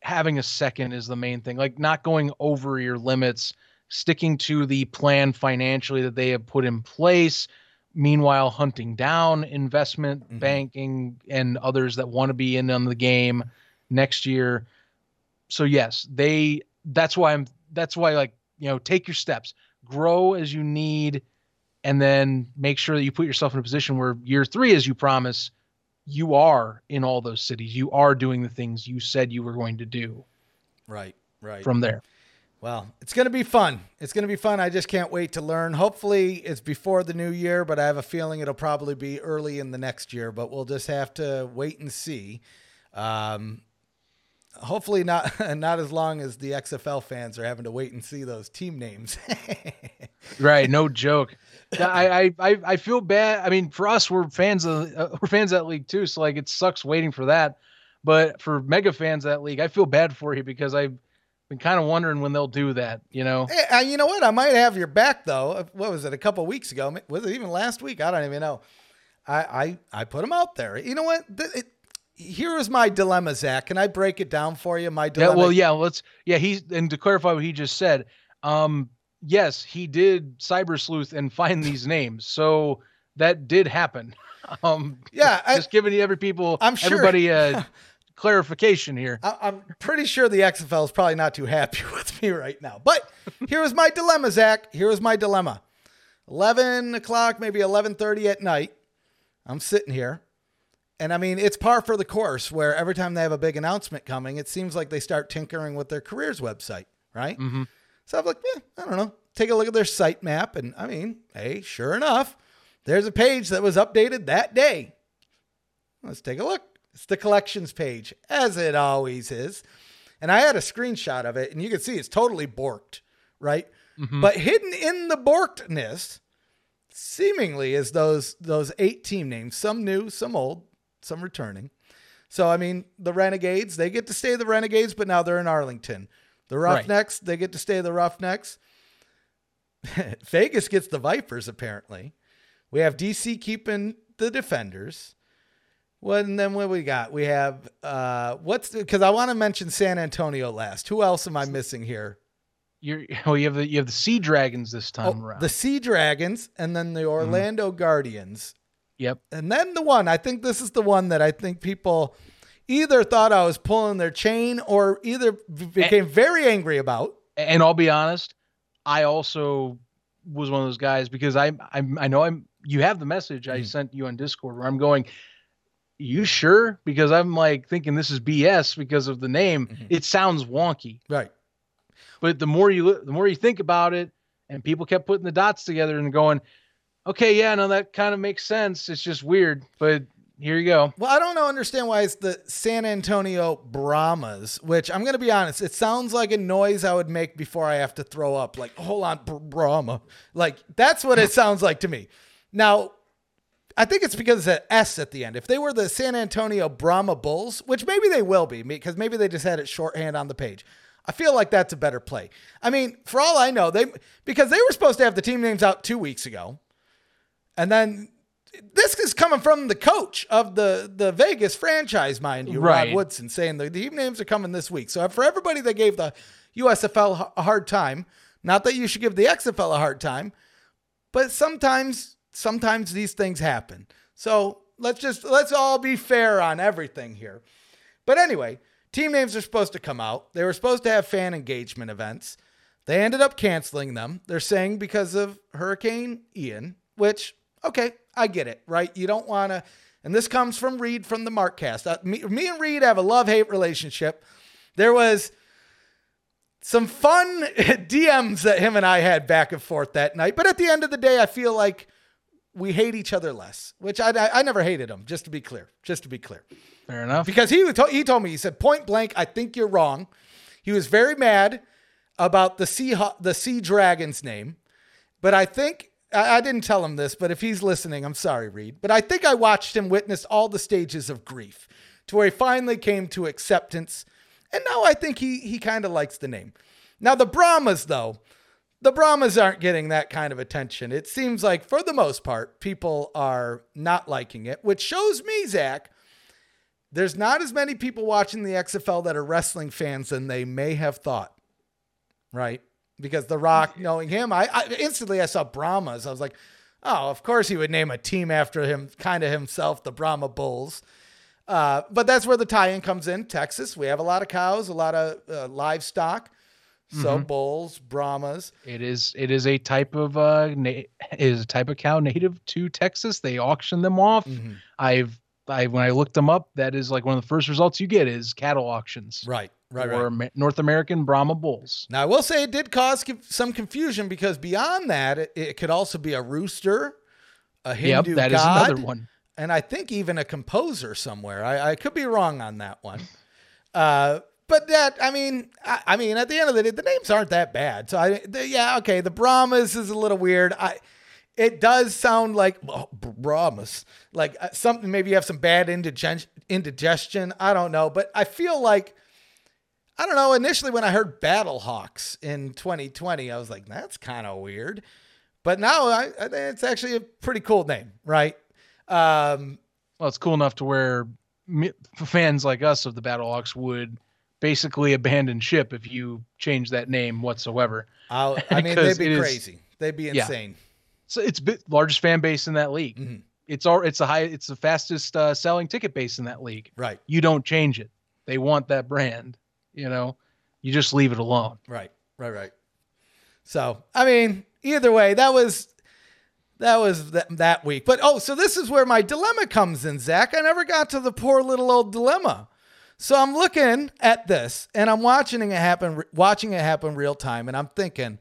C: having a second is the main thing, like not going over your limits, sticking to the plan financially that they have put in place. Meanwhile, hunting down investment mm-hmm. banking and others that want to be in on the game next year. So yes, they. That's why I'm. That's why like you know take your steps, grow as you need, and then make sure that you put yourself in a position where year three, as you promise, you are in all those cities. You are doing the things you said you were going to do
A: Right, right.
C: from there.
A: Well, it's going to be fun. It's going to be fun. I just can't wait to learn. Hopefully, it's before the new year, but I have a feeling it'll probably be early in the next year, but we'll just have to wait and see. Um, hopefully not not as long as the XFL fans are having to wait and see those team names.
C: Right, no joke. I, I I I feel bad. I mean, for us, we're fans of uh, we're fans of that league too. So like, it sucks waiting for that. But for mega fans of that league, I feel bad for you because I've been kind of wondering when they'll do that. You know?
A: Hey, uh, you know what? I might have your back though. Uh, What was it? A couple weeks ago? Was it even last week? I don't even know. I I, I put them out there. You know what? It- here is my dilemma, Zach. Can I break it down for you? My
C: Yeah.
A: dilemma.
C: Well, yeah. Let's. Yeah. He's and to clarify what he just said. Um. Yes, he did cyber sleuth and find these names. So that did happen. Um,
A: Yeah, I-
C: just giving every people,
A: I'm sure-
C: everybody a clarification here.
A: I, I'm pretty sure the XFL is probably not too happy with me right now. But here is my dilemma, Zach. Here is my dilemma. 11 o'clock, maybe 11:30 at night. I'm sitting here, and I mean it's par for the course. Where every time they have a big announcement coming, it seems like they start tinkering with their careers website, right?
C: Mm-hmm.
A: So I'm like, eh, I don't know. Take a look at their site map, and I mean, hey, sure enough, there's a page that was updated that day. Let's take a look. It's the collections page, as it always is. And I had a screenshot of it, and you can see it's totally borked, right? Mm-hmm. But hidden in the borkedness, seemingly, is those those eight team names. Some new, some old, some returning. So I mean, the Renegades, they get to stay the Renegades, but now they're in Arlington. The
C: Right.
A: Roughnecks, they get to stay the Roughnecks. Vegas gets the Vipers, apparently. We have DC keeping the Defenders. What and then what we got? We have uh what's because I want to mention San Antonio last. Who else am I missing here?
C: You're well, you have the you have the Sea Dragons this time
A: Oh,
C: around.
A: the Sea Dragons and then the Orlando Guardians.
C: yep.
A: And then the one, I think this is the one that I think people either thought I was pulling their chain or either became very angry about.
C: And I'll be honest, I also was one of those guys because I I I know I'm you have the message I sent you on Discord where I'm going. You sure? Because I'm like thinking this is BS because of the name. Mm-hmm. It sounds wonky.
A: Right.
C: But the more you the more you think about it, and people kept putting the dots together and going, okay, yeah, no, that kind of makes sense. It's just weird, but here you go.
A: Well, I don't know, understand why it's the San Antonio Brahmas, which I'm going to be honest, it sounds like a noise I would make before I have to throw up. Like, hold on, Br- Brahma. Like, that's what it sounds like to me. Now, I think it's because it's an S at the end. If they were the San Antonio Brahma Bulls, which maybe they will be, because maybe they just had it shorthand on the page. I feel like that's a better play. I mean, for all I know, they because they were supposed to have the team names out two weeks ago, and then this is coming from the coach of the the Vegas franchise, mind you,
C: Right.
A: Rod Woodson, saying the team names are coming this week. So for everybody that gave the USFL a hard time, not that you should give the XFL a hard time, but sometimes sometimes these things happen. So let's just let's all be fair on everything here. But anyway, team names are supposed to come out. They were supposed to have fan engagement events. They ended up canceling them. They're saying because of Hurricane Ian, which okay, I get it, right? You don't want to and this comes from Reed from the Markcast. Uh, me, me and Reed have a love-hate relationship. There was some fun DMs that him and I had back and forth that night. But at the end of the day, I feel like we hate each other less, which I, I, I never hated him, just to be clear. Just to be clear.
C: Fair enough.
A: Because he, to- he told me, he said, point blank, I think you're wrong. He was very mad about the Sea, the sea Dragon's name. But I think, I, I didn't tell him this, but if he's listening, I'm sorry, Reed. But I think I watched him witness all the stages of grief to where he finally came to acceptance. And now I think he, he kind of likes the name. Now, the Brahmas, though, the Brahmas aren't getting that kind of attention. It seems like, for the most part, people are not liking it, which shows me, Zach, there's not as many people watching the XFL that are wrestling fans than they may have thought. Right? Because The Rock, knowing him, I, I instantly I saw Brahmas. I was like, oh, of course he would name a team after him, kind of himself, the Brahma Bulls. Uh, but that's where the tie-in comes in. Texas, we have a lot of cows, a lot of uh, livestock. So
C: Mhm.
A: bulls, Brahmas.
C: It is it is a type of uh na- is a type of cow native to Texas. They auction them off.
A: Mm-hmm.
C: I've I when I looked them up, that is like one of the first results you get is cattle auctions.
A: Right, right,
C: or
A: right.
C: North American Brahma bulls.
A: Now, I will say it did cause some confusion because beyond that, it, it could also be a rooster, a
C: Yep,
A: Hindu
C: that is
A: god,
C: another one.
A: and I think even a composer somewhere. I, I could be wrong on that one. Uh, but that, I mean, I, I mean, at the end of the day, the names aren't that bad. So I, the, yeah, okay, the Brahmas is a little weird. I, it does sound like oh, Brahmas, like uh, something. Maybe you have some bad indigen- indigestion. I don't know, but I feel like. I don't know. Initially, when I heard Battlehawks in 2020, I was like, that's kind of weird. But now I, I it's actually a pretty cool name, right? Um,
C: Well, it's cool enough to where fans like us of the Battlehawks would basically abandon ship if you change that name whatsoever.
A: I'll, I mean, they'd be
C: it is-
A: crazy. They'd be
C: Yeah.
A: insane.
C: So it's bi- largest fan base in that league.
A: Mhm.
C: It's all it's the high it's the fastest uh, selling ticket base in that league.
A: Right.
C: You don't change it. They want that brand. You know, you just leave it alone.
A: Right. Right. Right. So I mean, either way, that was that was that, that week. But oh, so this is where my dilemma comes in, Zach. I never got to the poor little old dilemma. So I'm looking at this and I'm watching it happen, watching it happen real time, and I'm thinking,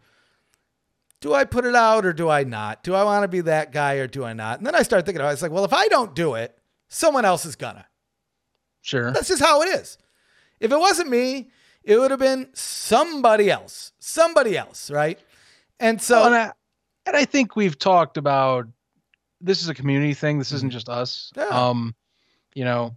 A: do I put it out or do I not? Do I want to be that guy or do I not? And then I start thinking I was like, well, if I don't do it, someone else is gonna.
C: Sure.
A: That's just how it is. If it wasn't me, it would have been somebody else. Somebody else, right? And so
C: Well, and, I, and I think we've talked about this is a community thing. This isn't just us.
A: Yeah.
C: Um, you know,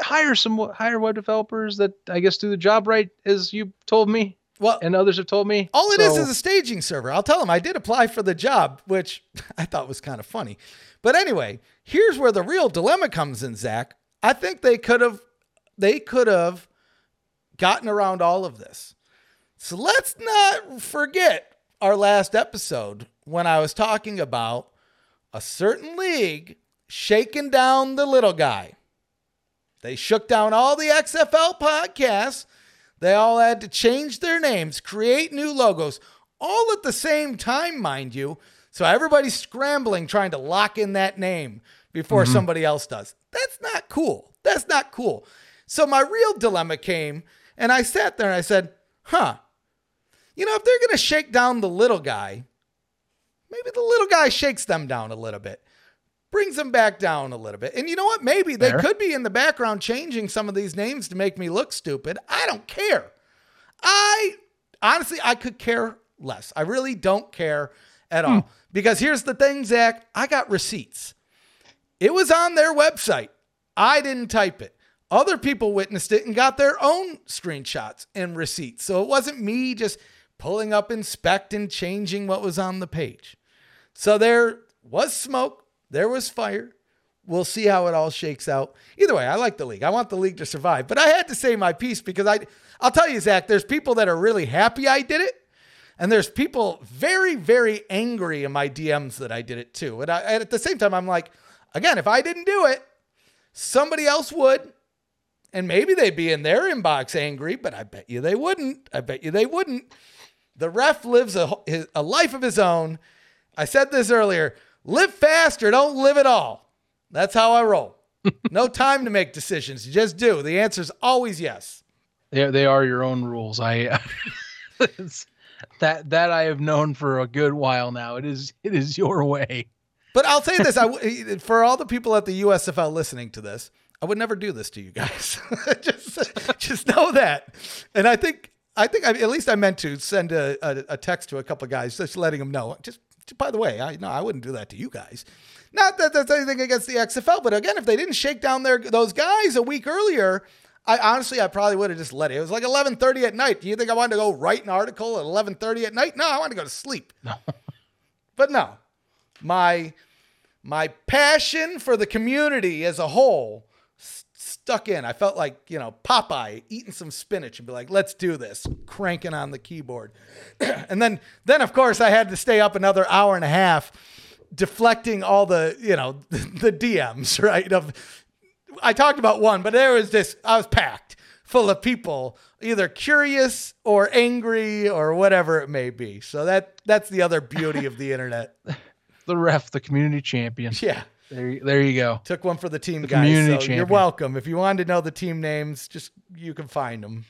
C: hire some hire web developers that I guess do the job right, as you told me.
A: Well,
C: and others have told me.
A: All it is
C: So-
A: is a staging server. I'll tell them I did apply for the job, which I thought was kind of funny. But anyway, here's where the real dilemma comes in, Zach. I think they could have they could have gotten around all of this. So let's not forget our last episode when I was talking about a certain league shaking down the little guy. They shook down all the XFL podcasts. They all had to change their names, create new logos, all at the same time, mind you. So everybody's scrambling trying to lock in that name before
C: Mhm.
A: somebody else does. That's not cool. That's not cool. So my real dilemma came, and I sat there and I said, huh, you know, if they're going to shake down the little guy, maybe the little guy shakes them down a little bit, brings them back down a little bit. And you know what? Maybe they
C: Fair.
A: could be in the background changing some of these names to make me look stupid. I don't care. I honestly, I could care less. I really don't care at hmm. all. Because here's the thing, Zach, I got receipts. It was on their website. I didn't type it. Other people witnessed it and got their own screenshots and receipts. So it wasn't me just pulling up inspect and changing what was on the page. So there was smoke, there was fire. We'll see how it all shakes out. Either way, I like the league. I want the league to survive. But I had to say my piece because I I'll tell you, Zach, there's people that are really happy I did it. And there's people very, very angry in my DMs that I did it too. And, I, and at the same time, I'm like, again, if I didn't do it, somebody else would. And maybe they'd be in their inbox angry, but I bet you they wouldn't. I bet you they wouldn't. The ref lives a, a life of his own. I said this earlier live fast or don't live at all. That's how I roll. no time to make decisions. You just do. The answer is always yes.
C: They they are your own rules. I that that I have known for a good while now. It is it is your way.
A: But I'll say this: I w- eh, for all the people at the USFL listening to this, I would never do this to you guys. just, just know that. And I think, I think, I, at least I meant to send a, a, a text to a couple of guys, just letting them know. Just, by the way, I no, I wouldn't do that to you guys. Not that that's anything against the XFL, but again, if they didn't shake down their those guys a week earlier. I honestly, I probably would have just let it. It was like 11:30 at night. Do you think I wanted to go write an article at 11:30 at night? No, I wanted to go to sleep. No. but no, my my passion for the community as a whole stuck in. I felt like, you know, Popeye eating some spinach and be like, let's do this, cranking on the keyboard. and then, then of course, I had to stay up another hour and a half deflecting all the, you know, the DMs, right? Of I talked about one, but there was this, I was packed full of people, either curious or angry or whatever it may be. So that that's the other beauty of the internet.
C: The ref, the community champion.
A: Yeah.
C: There, you- there you go.
A: Took one for the team
C: The
A: guys.
C: community
A: so you're welcome. If you wanted to know the team names, just you can find them.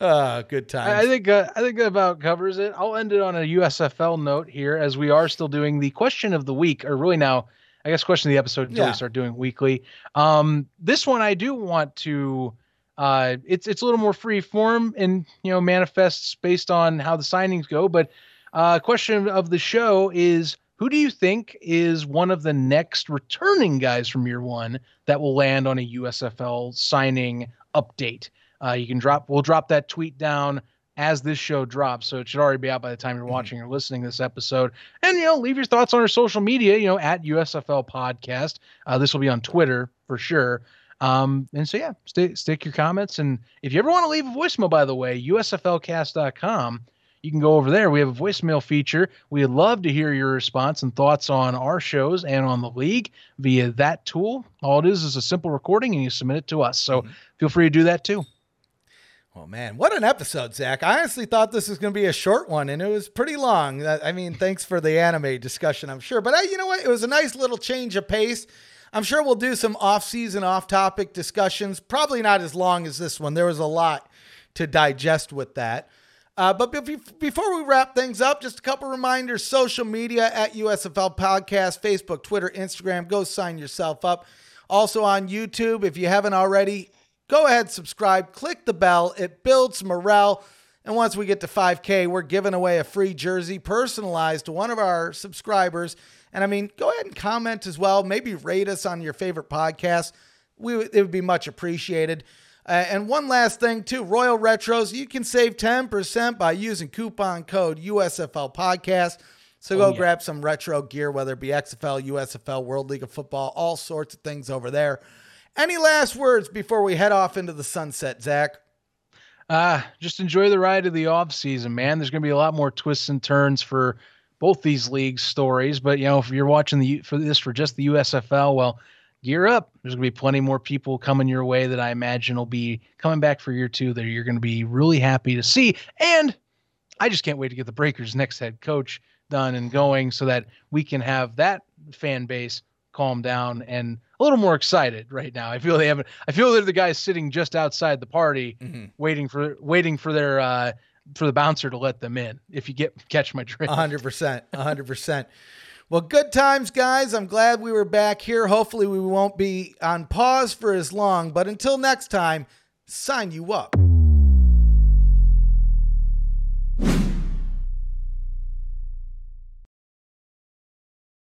A: uh, good times.
C: I I think uh, I think that about covers it. I'll end it on a USFL note here, as we are still doing the question of the week, or really now, I guess question of the episode until
A: Yeah.
C: we start doing weekly. Um, this one I do want to. Uh, it's it's a little more free form and you know manifests based on how the signings go. But uh, question of the show is. Who do you think is one of the next returning guys from year one that will land on a USFL signing update? Uh, you can drop. We'll drop that tweet down as this show drops, so it should already be out by the time you're watching or listening to this episode. And you know, leave your thoughts on our social media. You know, at USFL Podcast. Uh, this will be on Twitter for sure. Um, and so yeah, stick stick your comments. And if you ever want to leave a voicemail, by the way, usflcast.com, you can go over there. We have a voicemail feature. We'd love to hear your response and thoughts on our shows and on the league via that tool. All it is is a simple recording and you submit it to us. So mm-hmm. feel free to do that too.
A: Well, man, what an episode, Zach! I honestly thought this was going to be a short one, and it was pretty long. I mean, thanks for the anime discussion, I'm sure, but I, you know what? It was a nice little change of pace. I'm sure we'll do some off-season, off-topic discussions. Probably not as long as this one. There was a lot to digest with that. Uh, but before we wrap things up, just a couple reminders: social media at USFL Podcast, Facebook, Twitter, Instagram. Go sign yourself up. Also on YouTube, if you haven't already, go ahead, subscribe, click the bell. It builds morale. And once we get to 5K, we're giving away a free jersey personalized to one of our subscribers. And I mean, go ahead and comment as well. Maybe rate us on your favorite podcast. We it would be much appreciated. Uh, and one last thing, too Royal Retros, you can save 10% by using coupon code USFL Podcast. So go
C: Oh, yeah.
A: grab some retro gear, whether it be XFL, USFL, World League of Football, all sorts of things over there. Any last words before we head off into the sunset, Zach?
C: Uh, just enjoy the ride of the off season, man. There's going to be a lot more twists and turns for both these leagues' stories. But you know, if you're watching the for this for just the USFL, well, gear up. There's going to be plenty more people coming your way that I imagine will be coming back for year two that you're going to be really happy to see. And I just can't wait to get the Breakers' next head coach done and going so that we can have that fan base calm down and a little more excited right now. I feel they haven't. I feel they're the guys sitting just outside the party, mm-hmm. waiting for waiting for their. Uh, for the bouncer to let them in if you get catch my drift
A: 100% 100% well, good times, guys. I'm glad we were back here. Hopefully, we won't be on pause for as long. But until next time, sign you up.